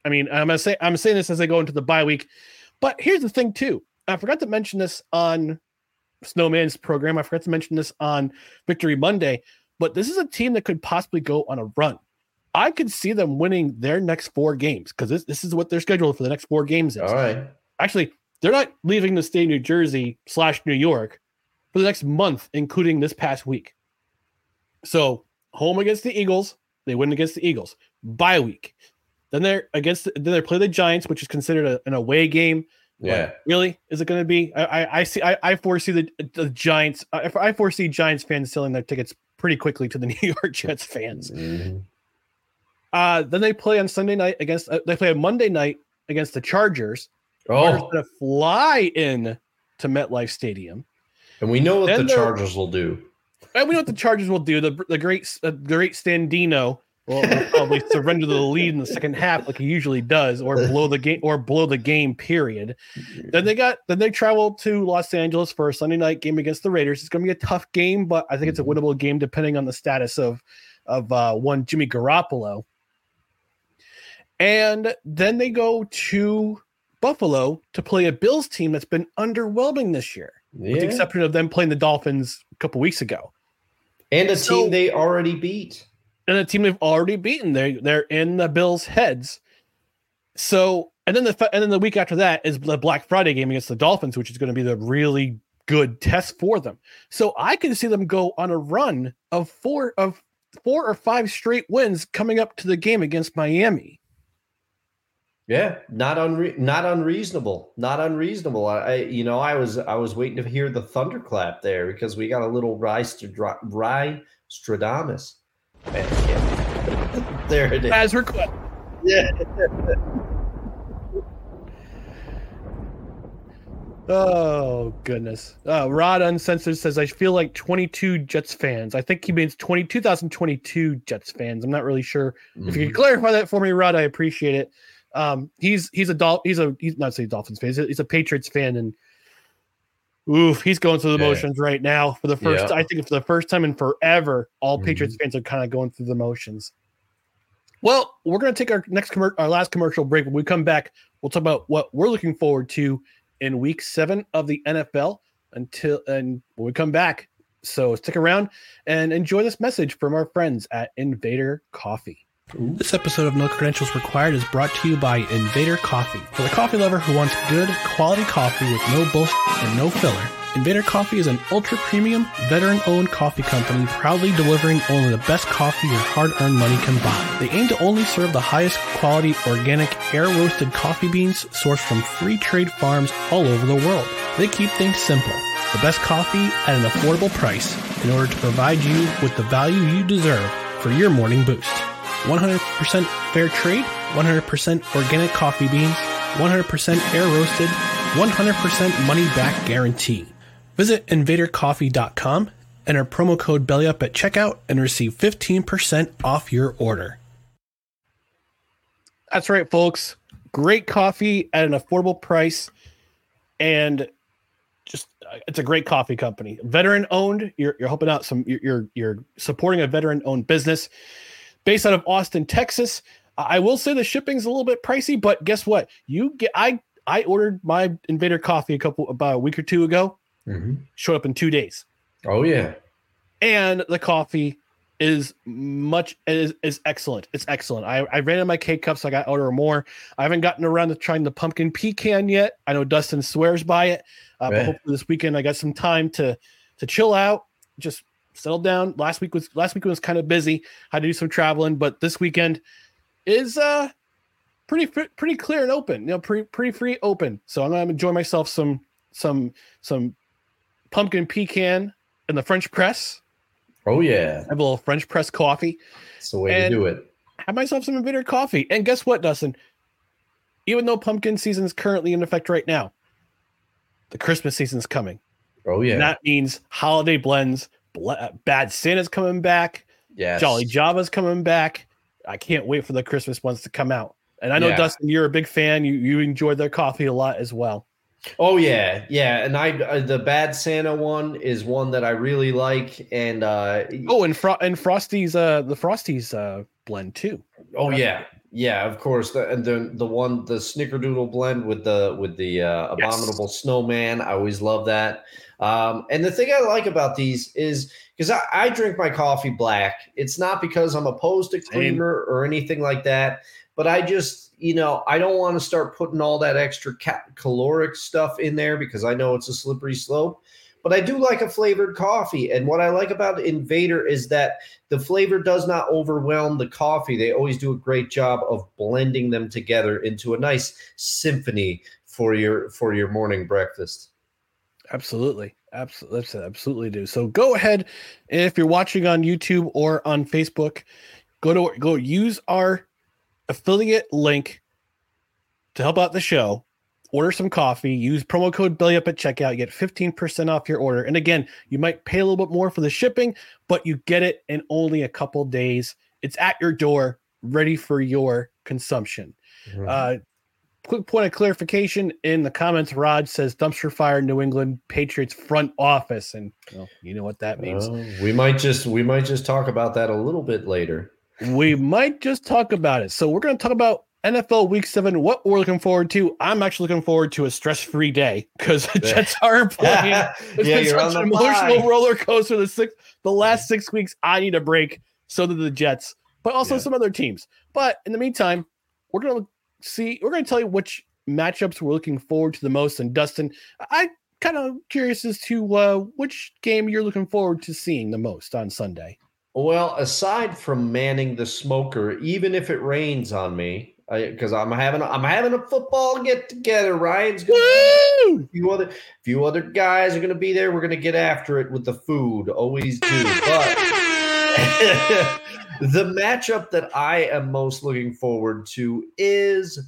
I mean, I'm gonna say I'm saying this as they go into the bye week, but here's the thing too. I forgot to mention this on Snowman's program. I forgot to mention this on Victory Monday, but this is a team that could possibly go on a run. I could see them winning their next four games because this, this is what they're scheduled for the next four games is. All right. Actually, they're not leaving the state of New Jersey slash New York for the next month, including this past week. So home against the Eagles, they win against the Eagles. Bye week. Then they're against then they play the Giants, which is considered a, an away game. Yeah, really, is it going to be? I, I, I see. I, I, foresee the the Giants. I, I, foresee Giants fans selling their tickets pretty quickly to the New York Jets fans. Mm-hmm. Uh, then they play on Sunday night against. Uh, they play a Monday night against the Chargers. Oh, going to fly in to MetLife Stadium, and we know what then the Chargers will do. And we know what the Chargers will do. The the great uh, great Standino will, will probably surrender the lead in the second half, like he usually does, or blow the game or blow the game. Period. Then they got then they travel to Los Angeles for a Sunday night game against the Raiders. It's going to be a tough game, but I think it's a mm-hmm. winnable game depending on the status of of uh, one Jimmy Garoppolo. And then they go to Buffalo to play a Bills team that's been underwhelming this year, yeah. with the exception of them playing the Dolphins a couple weeks ago. and a So- team they already beat. and a team they've already beaten. They they're in the Bills' heads. So and then the and then the week after that is the Black Friday game against the Dolphins, which is going to be the really good test for them. So I can see them go on a run of four of four or five straight wins coming up to the game against Miami. Yeah, not unre- not unreasonable, not unreasonable. I, I, you know, I was I was waiting to hear the thunderclap there because we got a little Rye Stradra- Rye Stradamus. Man, yeah. there it is. As request. Yeah. Oh goodness. Uh, Rod Uncensored says I feel like 22 Jets fans. I think he means 20, 2022 Jets fans. I'm not really sure. If you could clarify that for me, Rod, I appreciate it. Um, he's he's a Dol- he's a he's not say Dolphins fan. He's a, he's a Patriots fan, and oof, he's going through the Yeah. motions right now for the first. Yeah. I think for the first time in forever, all Mhm. Patriots fans are kind of going through the motions. Well, we're going to take our next commer- our last commercial break. When we come back, we'll talk about what we're looking forward to in Week Seven of the NFL. Until and when we come back, so stick around and enjoy this message from our friends at Invader Coffee. This episode of No Credentials Required is brought to you by Invader Coffee. For the coffee lover who wants good, quality coffee with no bullshit and no filler, Invader Coffee is an ultra premium, veteran owned coffee company proudly delivering only the best coffee your hard earned money can buy. They aim to only serve the highest quality, organic, air roasted coffee beans sourced from free trade farms all over the world. They keep things simple the best coffee at an affordable price in order to provide you with the value you deserve for your morning boost. 100% fair trade, 100% organic coffee beans, 100% air roasted, 100% money back guarantee. Visit invadercoffee.com, enter promo code BELLYUP at checkout, and receive 15% off your order. That's right, folks. Great coffee at an affordable price, and just uh, it's a great coffee company. Veteran owned. You're, you're helping out some. You're, you're you're supporting a veteran owned business based out of Austin, Texas. I will say the shipping's a little bit pricey, but guess what? You get I I ordered my Invader coffee a couple about a week or two ago. Mhm. Showed up in two days, Oh yeah. and the coffee is much is, is excellent. It's excellent. I, I ran in my K cups. I got to order more. I haven't gotten around to trying the pumpkin pecan yet. I know Dustin swears by it, uh, but hopefully this weekend I got some time to to chill out, just settle down. Last week was last week was kind of busy. Had to do some traveling, but this weekend is uh pretty pretty clear and open. You know, pretty pretty free open. So I'm gonna enjoy myself some some some pumpkin pecan in the French press. Oh yeah. Have a little French press coffee. That's the way And- to do it. Have myself some bitter coffee. And guess what, Dustin? Even though pumpkin season is currently in effect right now, the Christmas season is coming. Oh yeah. And that means holiday blends. Bad Santa's coming back. yes. Jolly Java's coming back. I can't wait for the Christmas ones to come out. And I know Yeah. Dustin, you're a big fan. You you enjoyed their coffee a lot as well. Oh yeah, yeah, and I uh, the Bad Santa one is one that I really like, and uh, Oh, and Fro- and Frosty's uh the Frosty's uh blend too. oh yeah, yeah, of course, the, and the the one the Snickerdoodle blend with the with the uh, Yes. abominable snowman. I always love that. Um, and the thing I like about these is because I, I drink my coffee black. It's not because I'm opposed to creamer or anything like that, but I just you know I don't want to start putting all that extra ca- caloric stuff in there because I know it's a slippery slope. But I do like a flavored coffee, and what I like about Invader is that the flavor does not overwhelm the coffee. They always do a great job of blending them together into a nice symphony for your for your morning breakfast. Absolutely. Absolutely. Absolutely do. So go ahead. If you're watching on YouTube or on Facebook, go to go use our affiliate link to help out the show. Order some coffee, use promo code belly up at checkout, you get 15% off your order. And again, you might pay a little bit more for the shipping, but you get it in only a couple days. It's at your door, ready for your consumption. Uh, quick point of clarification in the comments. Rod says dumpster fire New England Patriots front office, and well, you know what that means. Uh, we might just we might just talk about that a little bit later. we might just talk about it. So we're going to talk about NFL Week Seven, what we're looking forward to. I'm actually looking forward to a stress-free day because the Jets are playing. It's Yeah, been such an emotional bye. roller coaster. The six, the last six weeks, I need a break. So do the Jets, but also Yeah. some other teams. But in the meantime, we're gonna see. We're gonna tell you which matchups we're looking forward to the most. And Dustin, I kind of curious as to uh, which game you're looking forward to seeing the most on Sunday. Well, aside from manning the smoker, even if it rains on me, because I'm having I'm having a football get together. Ryan's gonna a few other few other guys are gonna be there. We're gonna get after it with the food. Always do. But the matchup that I am most looking forward to is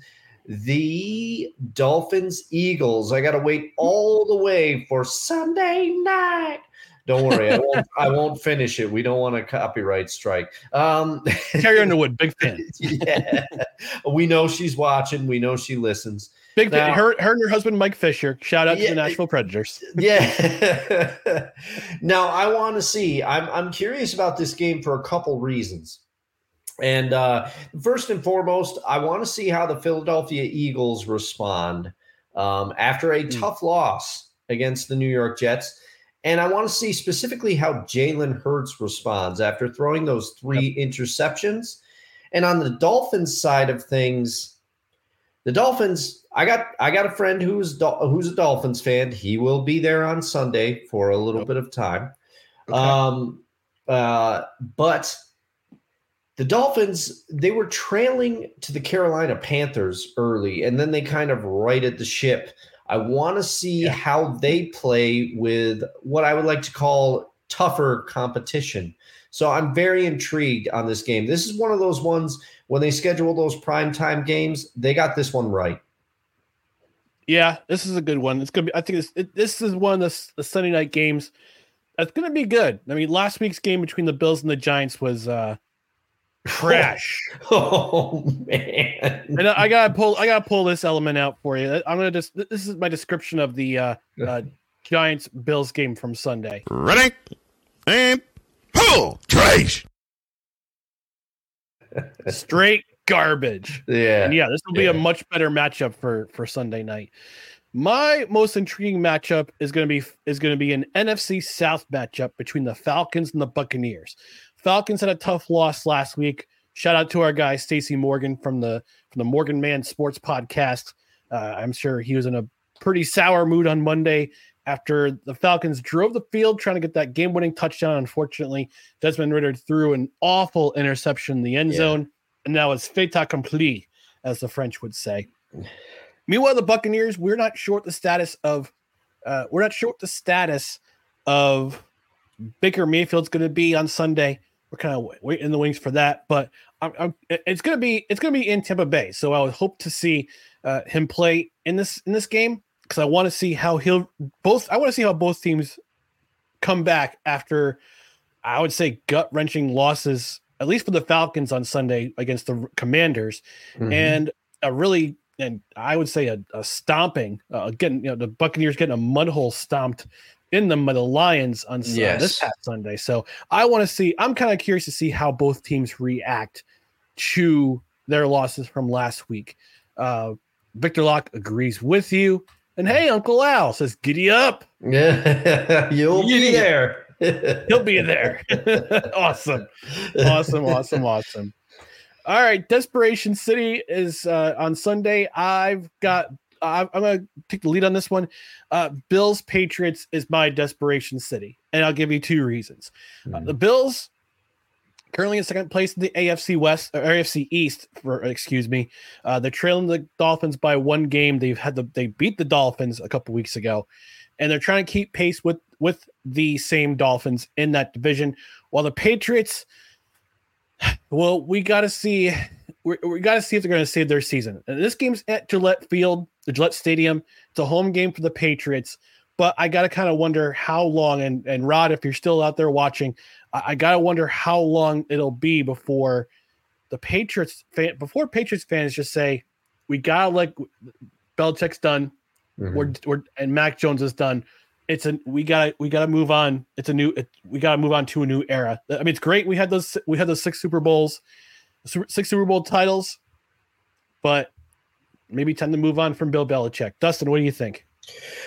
the Dolphins Eagles. I gotta wait all the way for Sunday night. Don't worry, I won't. I won't finish it. We don't want a copyright strike. Um, Carrie Underwood, big fan. yeah, we know she's watching. We know she listens. Big fan. Her, her and her husband Mike Fisher. Shout out to the Nashville Predators. Yeah. now I want to see. I'm I'm curious about this game for a couple reasons. And uh, first and foremost, I want to see how the Philadelphia Eagles respond um, after a Mm. tough loss against the New York Jets. And I want to see specifically how Jalen Hurts responds after throwing those three interceptions. And on the Dolphins side of things, the Dolphins, I got I got a friend who's Dol- who's a Dolphins fan. He will be there on Sunday for a little bit of time. Okay. Um uh but the Dolphins, they were trailing to the Carolina Panthers early, and then they kind of righted the ship. I want to see Yeah. how they play with what I would like to call tougher competition. So I'm very intrigued on this game. This is one of those ones when they schedule those primetime games, they got this one right. Yeah, this is a good one. It's gonna be. I think this it, this is one of the, the Sunday night games. That's gonna be good. I mean, last week's game between the Bills and the Giants was uh trash. Oh man. and I, I gotta pull. I gotta pull this element out for you. I'm gonna just. This is my description of the uh, uh Giants Bills game from Sunday. Ready? And pull! Trash! Straight garbage. Yeah. And yeah, this will be Yeah. a much better matchup for for Sunday night. My most intriguing matchup is going to be is going to be an NFC South matchup between the Falcons and the Buccaneers. Falcons had a tough loss last week. Shout out to our guy Stacy Morgan from the from the Morgan Man Sports Podcast. Uh, I'm sure he was in a pretty sour mood on Monday after the Falcons drove the field trying to get that game-winning touchdown. Unfortunately, Desmond Ridder threw an awful interception in the end Yeah. zone, and now it's fait accompli, as the French would say. Meanwhile, the Buccaneers, we're not sure what the status of uh, we're not sure what the status of Baker Mayfield's going to be on Sunday. We're kind of waiting in the wings for that, but I'm, I'm, it's going to be it's going to be in Tampa Bay. So I would hope to see uh, him play in this in this game because I want to see how he'll both. I want to see how both teams come back after I would say gut wrenching losses, at least for the Falcons on Sunday against the Commanders Mhm. and a really and I would say a, a stomping uh, getting you know the Buccaneers getting a mud hole stomped in them by the Lions on Sun- Yes. this past Sunday. So I want to see. I'm kind of curious to see how both teams react to their losses from last week. Uh, Victor Locke agrees with you, and hey, Uncle Al says, "Giddy up." yeah, you'll be there. He'll be there. awesome. awesome, awesome, awesome. All right, Desperation City is uh, on Sunday. I've got. I'm I'm gonna take the lead on this one. Uh, Bills Patriots is my Desperation City, and I'll give you two reasons. Uh, the Bills currently in second place in the AFC West or AFC East. For excuse me, uh, they're trailing the Dolphins by one game. They've had the they beat the Dolphins a couple weeks ago, and they're trying to keep pace with with the same Dolphins in that division. While the Patriots, well, we got to see. We, we got to see if they're going to save their season. And this game's at Gillette Field, the Gillette Stadium. It's a home game for the Patriots. But I got to kind of wonder how long. And and Rod, if you're still out there watching, I, I got to wonder how long it'll be before the Patriots fan, before Patriots fans just say, "We gotta let Belichick's done. Mhm. We're we're and Mac Jones is done. It's a we gotta we gotta move on. It's a new it, we gotta move on to a new era. I mean, it's great. We had those we had those six Super Bowls, six Super Bowl titles. but maybe time to move on from Bill Belichick. Dustin, what do you think?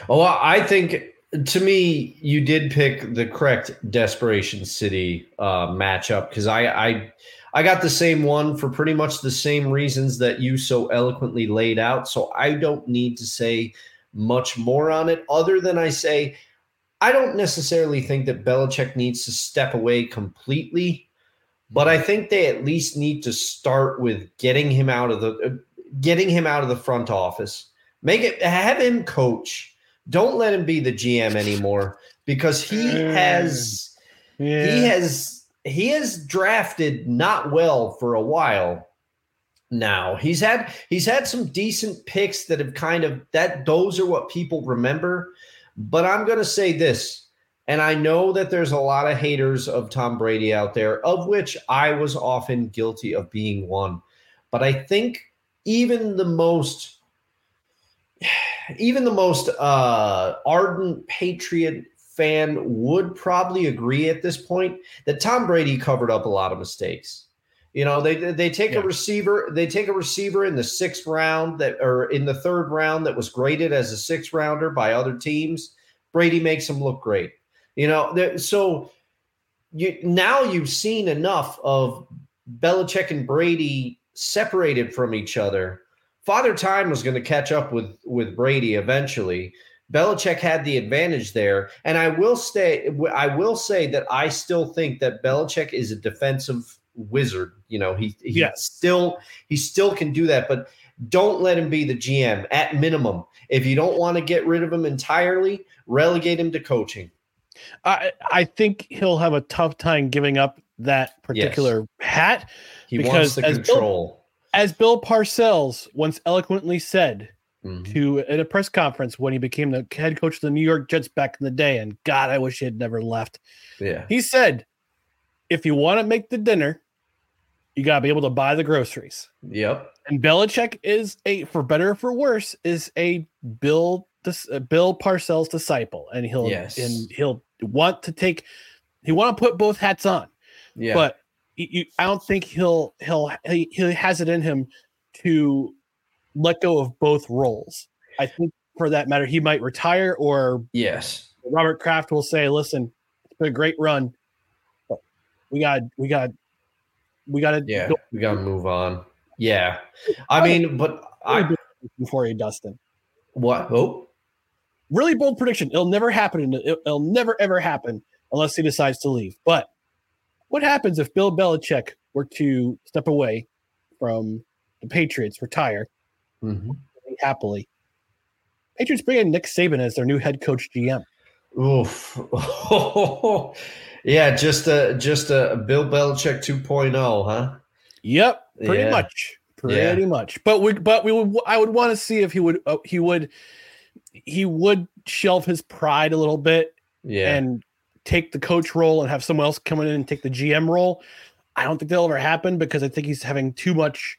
Well, I think to me, you did pick the correct Desperation City uh, matchup because I, I I got the same one for pretty much the same reasons that you so eloquently laid out. So I don't need to say much more on it, other than I say I don't necessarily think that Belichick needs to step away completely, but I think they at least need to start with getting him out of the uh, getting him out of the front office. Make it have him coach don't let him be the GM anymore because he has yeah. he has he has drafted not well for a while now. He's had he's had some decent picks that have kind of that those are what people remember. But I'm going to say this, and I know that there's a lot of haters of Tom Brady out there, of which I was often guilty of being one. But I think even the most even the most uh, ardent Patriot fan would probably agree at this point that Tom Brady covered up a lot of mistakes. You know, they they take yeah. a receiver, they take a receiver in the sixth round that or in the third round that was graded as a sixth rounder by other teams. Brady makes him look great. You know, so you now you've seen enough of Belichick and Brady separated from each other Father Time was going to catch up with with Brady eventually. Belichick had the advantage there, and I will say I will say that I still think that Belichick is a defensive wizard. You know, he he yes. still he still can do that, but don't let him be the GM at minimum. If you don't want to get rid of him entirely, relegate him to coaching. I I think he'll have a tough time giving up that particular yes. hat. He because wants the control as Bill Parcells once eloquently said mm-hmm. to at a press conference when he became the head coach of the New York Jets back in the day, and God, I wish he had never left. Yeah, he said, "If you want to make the dinner, you gotta be able to buy the groceries." Yep. And Belichick is a, for better or for worse, is a Bill this uh, Bill Parcells disciple, and he'll yes. and he'll want to take he want to put both hats on. Yeah. But you, I don't think he'll he'll he, he has it in him to let go of both roles. I think for that matter, he might retire or yes, Robert Kraft will say, "Listen, it's been a great run, but we got we got we got to yeah, go. we got to move on." Yeah, I mean, but I before you, Dustin. What? Oh, really bold prediction. It'll never happen. It'll never ever happen unless he decides to leave. But what happens if Bill Belichick were to step away from the Patriots, retire mm-hmm. happily? Patriots bring in Nick Saban as their new head coach GM. Oof. yeah, just a just a Bill Belichick 2.0, huh? Yep, pretty yeah. much. Pretty yeah. much. But we but we would I would want to see if he would uh, he would he would shelve his pride a little bit yeah. and take the coach role and have someone else come in and take the GM role. I don't think that'll ever happen because I think he's having too much.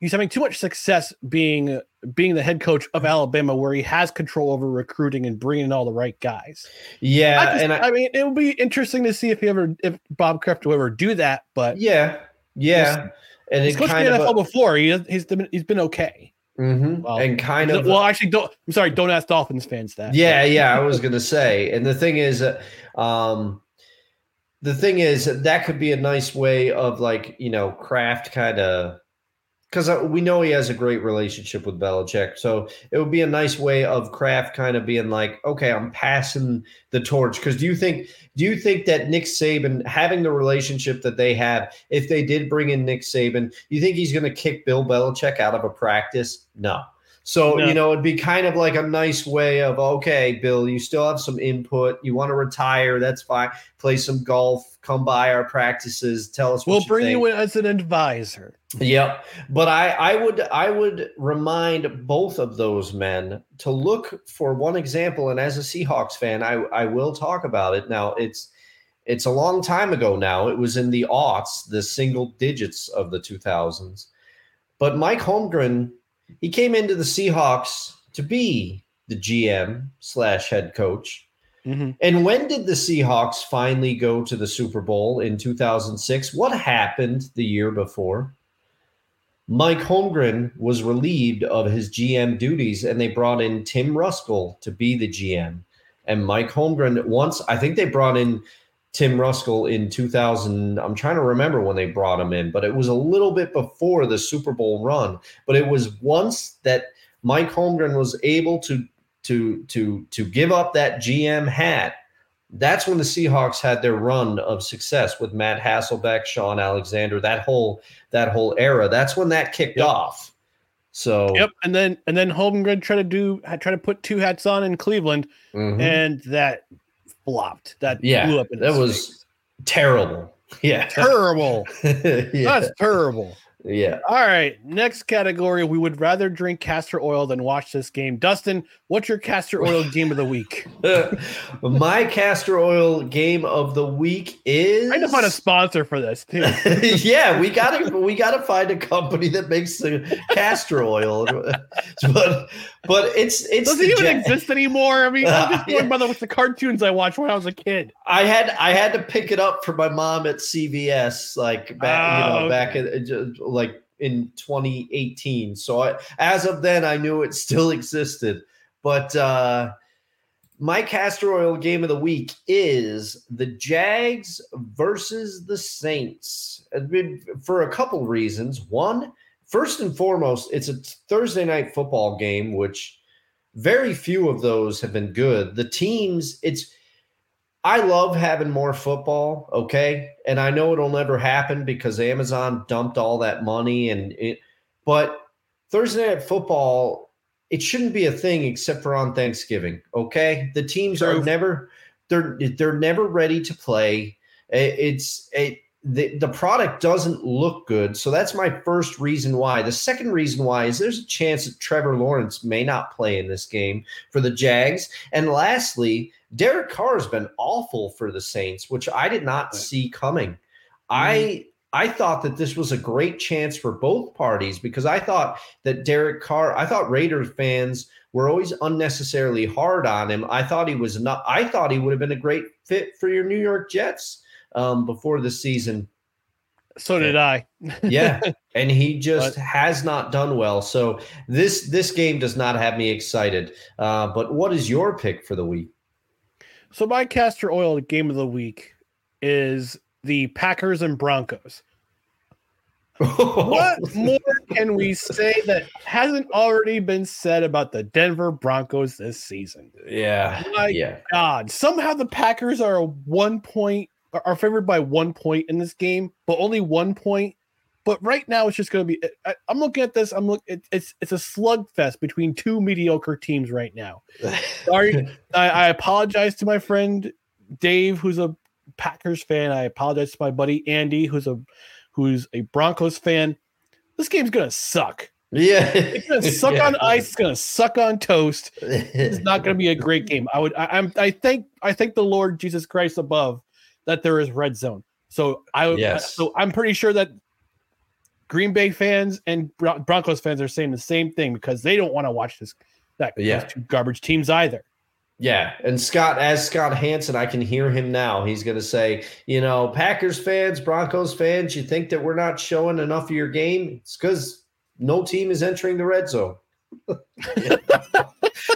He's having too much success being being the head coach of Alabama, where he has control over recruiting and bringing in all the right guys. Yeah, I just, and I, I, mean, it would be interesting to see if he ever, if Bob Kraft will ever do that. But yeah, yeah, and he's coached the NFL a, before. He he's he's been okay. Mm-hmm. Well, and kind of well, actually, don't. I'm sorry. Don't ask Dolphins fans that. Yeah, yeah. I was gonna say, and the thing is, uh, um, the thing is that could be a nice way of like you know Kraft kind of because uh, we know he has a great relationship with Belichick. So it would be a nice way of Kraft kind of being like, okay, I'm passing the torch. Because do you think do you think that Nick Saban having the relationship that they have, if they did bring in Nick Saban, you think he's going to kick Bill Belichick out of a practice? No. So, no. you know, it'd be kind of like a nice way of, okay, Bill, you still have some input. You want to retire. That's fine. Play some golf. Come by our practices. Tell us We'll you bring think. you in as an advisor. Yep. But I, I would I would remind both of those men to look for one example. And as a Seahawks fan, I, I will talk about it. Now it's it's a long time ago now. It was in the aughts, the single digits of the 2000s. But Mike Holmgren he came into the Seahawks to be the GM slash head coach. Mm-hmm. And when did the Seahawks finally go to the Super Bowl in 2006? What happened the year before? Mike Holmgren was relieved of his GM duties, and they brought in Tim Ruskell to be the GM. And Mike Holmgren, once I think they brought in Tim Ruskell in 2000. I'm trying to remember when they brought him in, but it was a little bit before the Super Bowl run. But it was once that Mike Holmgren was able to to to to give up that GM hat. That's when the Seahawks had their run of success with Matt Hasselbeck, Shaun Alexander, that whole that whole era. That's when that kicked Yep. off. So Yep, and then and then Holmgren tried to do tried to put two hats on in Cleveland, mhm. and that flopped. That yeah, blew up. In that was face. terrible. Yeah, terrible. yeah, That's terrible. yeah. All right, next category. We would rather drink castor oil than watch this game. Dustin, what's your castor oil game of the week? My castor oil game of the week is. I need to find a sponsor for this too. yeah, we gotta we gotta find a company that makes the castor oil, but but it's it's doesn't even exist anymore? I mean, I'm just going by the, with the cartoons I watched when I was a kid. I had I had to pick it up for my mom at CVS, like back you Oh, know back in like in 2018. So I, as of then, I knew it still existed. But uh, my castor oil game of the week is the Jags versus the Saints. For a couple reasons. One, first and foremost, it's a Thursday night football game, which very few of those have been good. The teams, it's I love having more football, okay? And I know it'll never happen because Amazon dumped all that money and it but Thursday night football, it shouldn't be a thing except for on Thanksgiving, okay? The teams are never they're they're never ready to play. It's it the, the product doesn't look good. So that's my first reason why. The second reason why is there's a chance that Trevor Lawrence may not play in this game for the Jags. And lastly, Derek Carr has been awful for the Saints, which I did not see coming. Mm-hmm. I I thought that this was a great chance for both parties because I thought that Derek Carr, I thought Raiders fans were always unnecessarily hard on him. I thought he was not I thought he would have been a great fit for your New York Jets um, before the season. So did I. Yeah, and he just has not done well. So this this game does not have me excited. Uh, but what is your pick for the week? So my castor oil game of the week is the Packers and Broncos. What more can we say that hasn't already been said about the Denver Broncos this season? Yeah, My yeah. God, somehow the Packers are a one point are- favored by one point in this game, but only one point. But right now, it's just going to be. I, I'm looking at this. I'm look. It, it's it's a slugfest between two mediocre teams right now. Sorry, I, I apologize to my friend Dave, who's a Packers fan. I apologize to my buddy Andy, who's a who's a Broncos fan. This game's gonna suck. Yeah, It's gonna suck on ice. It's gonna suck on toast. It's not gonna be a great game. I would. I, I'm. I thank. I thank the Lord Jesus Christ above that there is red zone. So I. Yes. So I'm pretty sure that Green Bay fans and Bron- Broncos fans are saying the same thing because they don't want to watch this. That Yeah. two garbage teams either. Yeah, and Scott, as Scott Hanson, I can hear him now. He's going to say, you know, Packers fans, Broncos fans, you think that we're not showing enough of your game? It's because no team is entering the red zone.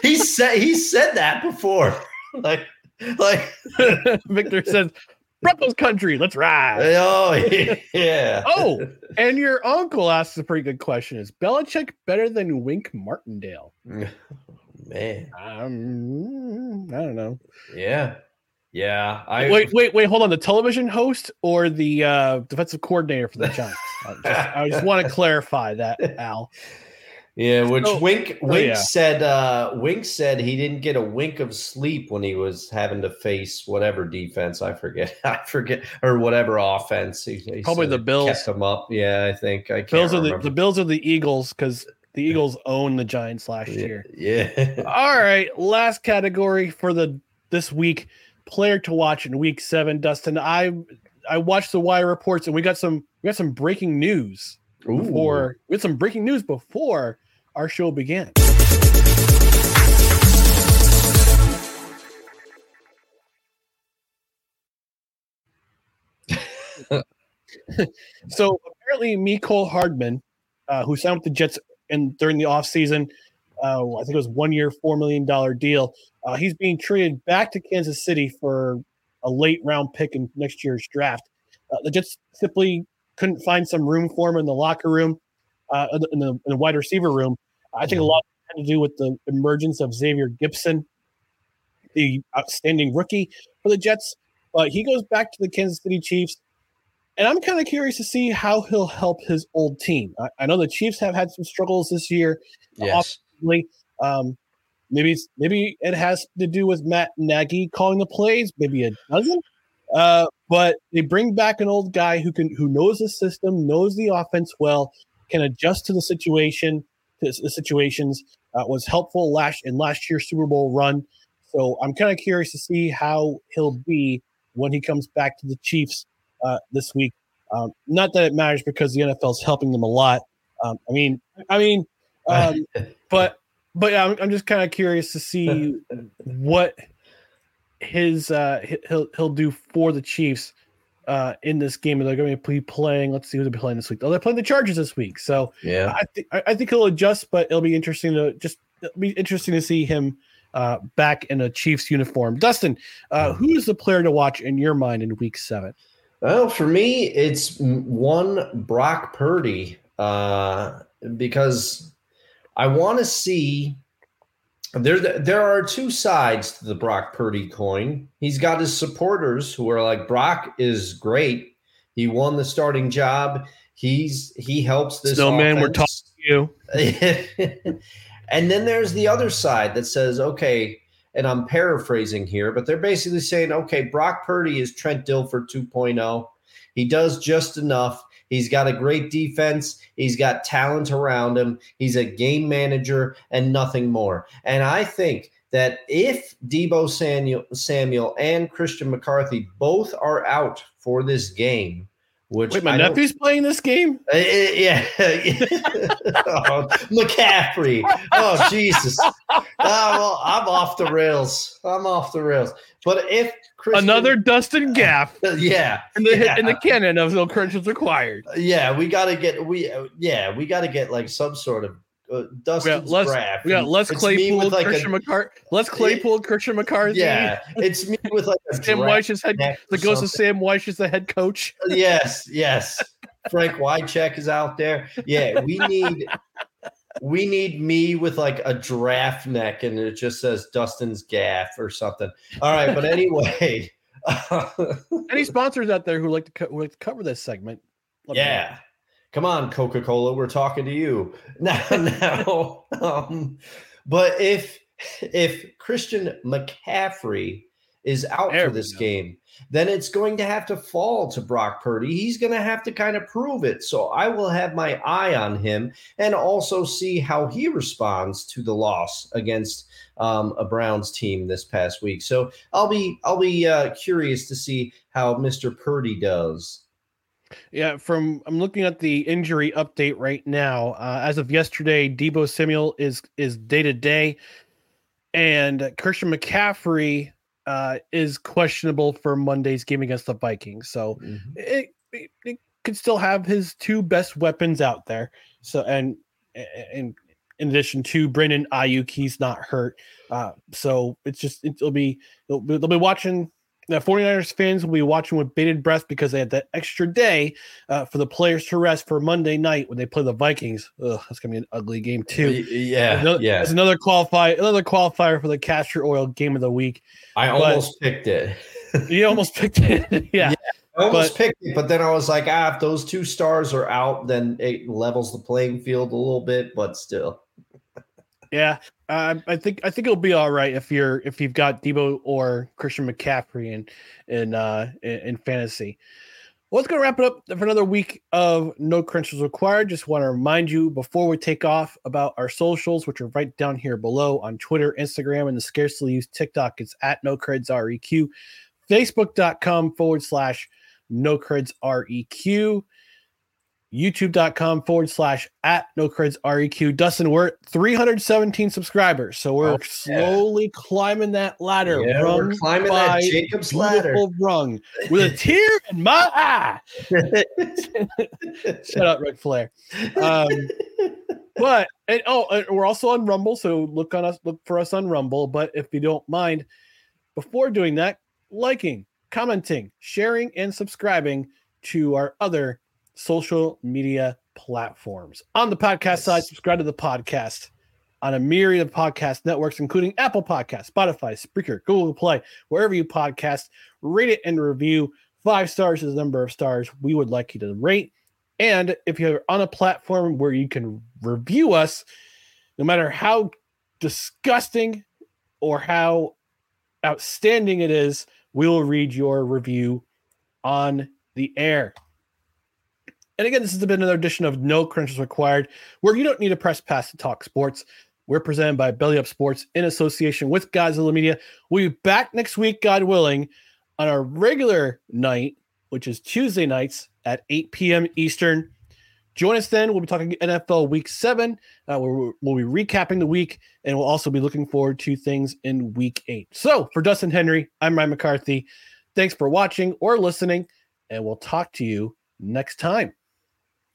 he said he said that before, like, like, Victor says, Broncos country, let's ride. oh yeah, Oh, and your uncle asks a pretty good question. Is Belichick better than Wink Martindale? Man, Um, I don't know. yeah, yeah. I wait, wait, wait. Hold on. The television host or the uh, defensive coordinator for the Giants? I just, I just want to clarify that, Al. Yeah, which So- Wink oh, Wink yeah. said uh Wink said he didn't get a wink of sleep when he was having to face whatever defense I forget I forget or whatever offense he, he Probably said the Bills. kept him up yeah I think I can't Bills are the, remember. the Bills are the Eagles because the Eagles own the Giants last year. yeah All right, last category for the this week player to watch in week seven. Dustin, I I watched the wire reports and we got some we got some breaking news Ooh. before we had some breaking news before our show began. so apparently, Mecole Hardman uh, who signed with the Jets and during the offseason. Uh, I think it was one year, four million dollar deal. Uh, he's being traded back to Kansas City for a late round pick in next year's draft. Uh, the Jets simply couldn't find some room for him in the locker room, uh, in, the, in the wide receiver room. I think a lot had to do with the emergence of Xavier Gipson, the outstanding rookie for the Jets. But he goes back to the Kansas City Chiefs. And I'm kind of curious to see how he'll help his old team. I, I know the Chiefs have had some struggles this year. Yes. Um, maybe maybe it has to do with Matt Nagy calling the plays. Maybe it doesn't. Uh, but they bring back an old guy who can who knows the system, knows the offense well, can adjust to the situation, to the situations. Uh, was helpful last in last year's Super Bowl run. So I'm kind of curious to see how he'll be when he comes back to the Chiefs uh, this week. Um, not that it matters because the NFL is helping them a lot. Um, I mean, I mean, um, but but I'm, I'm just kind of curious to see what his uh, he'll he'll do for the Chiefs uh, in this game. They're going to be playing. Let's see who they're playing this week. Oh, they're playing the Chargers this week. So yeah, I think I think he'll adjust, but it'll be interesting to just be interesting to see him uh, back in a Chiefs uniform. Dustin, uh, who is the player to watch in your mind in Week Seven? Well, for me, it's one Brock Purdy uh, because I want to see. There, there are two sides to the Brock Purdy coin. He's got his supporters who are like, Brock is great. He won the starting job. He's he helps this. No man, we're talking to you. and then there's the other side that says, okay, and I'm paraphrasing here, but they're basically saying, okay, Brock Purdy is Trent Dilfer 2.0. He does just enough. He's got a great defense. He's got talent around him. He's a game manager and nothing more. And I think that if Deebo Samuel, Samuel and Christian McCarthy both are out for this game, which Wait, my nephew's playing this game. Uh, uh yeah, oh, McCaffrey. Oh Jesus! Oh, well, I'm off the rails. I'm off the rails. But if Christian, another Dustin Gaff, yeah, in the yeah. in the canon of no required. Yeah, we got to get we uh, yeah we got to get like some sort of uh, Dustin's we draft. We got Les Claypool, like Christian McCarthy. Les Claypool, Christian McCarthy. Yeah, it's me with like Sam is head. The ghost of Sam Wyche is the head coach. Yes, yes. Frank Wycheck is out there. Yeah, we need we need me with like a draft neck, and it just says Dustin's gaff or something. All right, but anyway. Any sponsors out there who like to, co- who like to cover this segment? yeah. Come on, Coca Cola, we're talking to you now. now, um, but if if Christian McCaffrey is out there for this game, then it's going to have to fall to Brock Purdy. He's going to have to kind of prove it. So I will have my eye on him and also see how he responds to the loss against um, a Browns team this past week. So I'll be I'll be uh, curious to see how Mr. Purdy does. Yeah, from I'm looking at the injury update right now. Uh, as of yesterday, Deebo Samuel is is day to day, and Christian McCaffrey uh, is questionable for Monday's game against the Vikings. So mm-hmm. it, it, it, could still have his two best weapons out there. So and and in addition to Brandon Aiyuk, he's not hurt. Uh, so it's just it'll be they'll, they'll be watching the 49ers fans will be watching with bated breath because they had that extra day uh, for the players to rest for Monday night when they play the Vikings. Ugh, that's gonna be an ugly game too. Yeah, another, yeah. It's another qualify, another qualifier for the castor oil game of the week. I but almost picked it. you almost picked it. yeah. yeah. I almost but, picked it, but then I was like, ah, if those two stars are out, then it levels the playing field a little bit, but still. Yeah, uh, I think I think it'll be all right if you're if you've got Deebo or Christian McCaffrey in in uh, in, fantasy. Well, let's go wrap it up for another week of No Credentials Required. Just want to remind you before we take off about our socials, which are right down here below on Twitter, Instagram, and the scarcely used TikTok. It's at No Creds REQ, Facebook.com forward slash No Creds REQ. youtube.com forward slash at no creds req dustin we're at 317 subscribers so we're Oh, yeah. slowly climbing that ladder Yeah, we're climbing that Jacob's ladder. rung with a tear in my eye shut up Ric flair um but and oh we're also on rumble so look on us look for us on rumble but if you don't mind before doing that liking commenting sharing and subscribing to our other social media platforms. On the podcast side subscribe to the podcast on a myriad of podcast networks including apple Podcasts, spotify spreaker google play wherever you podcast. Rate it and review. Five stars is the number of stars we would like you to rate. And if you're on a platform where you can review us, no matter how disgusting or how outstanding it is, we will read your review on the air. And again, this has been another edition of No Credentials Required, where you don't need a press pass to talk sports. We're presented by Belly Up Sports in association with Godzilla Media. We'll be back next week, God willing, on our regular night, which is Tuesday nights at 8 p.m. Eastern. Join us then. We'll be talking NFL Week Seven. Uh, we'll, we'll be recapping the week, and we'll also be looking forward to things in Week Eight. So, for Dustin Henry, I'm Ryan McCarthy. Thanks for watching or listening, and we'll talk to you next time.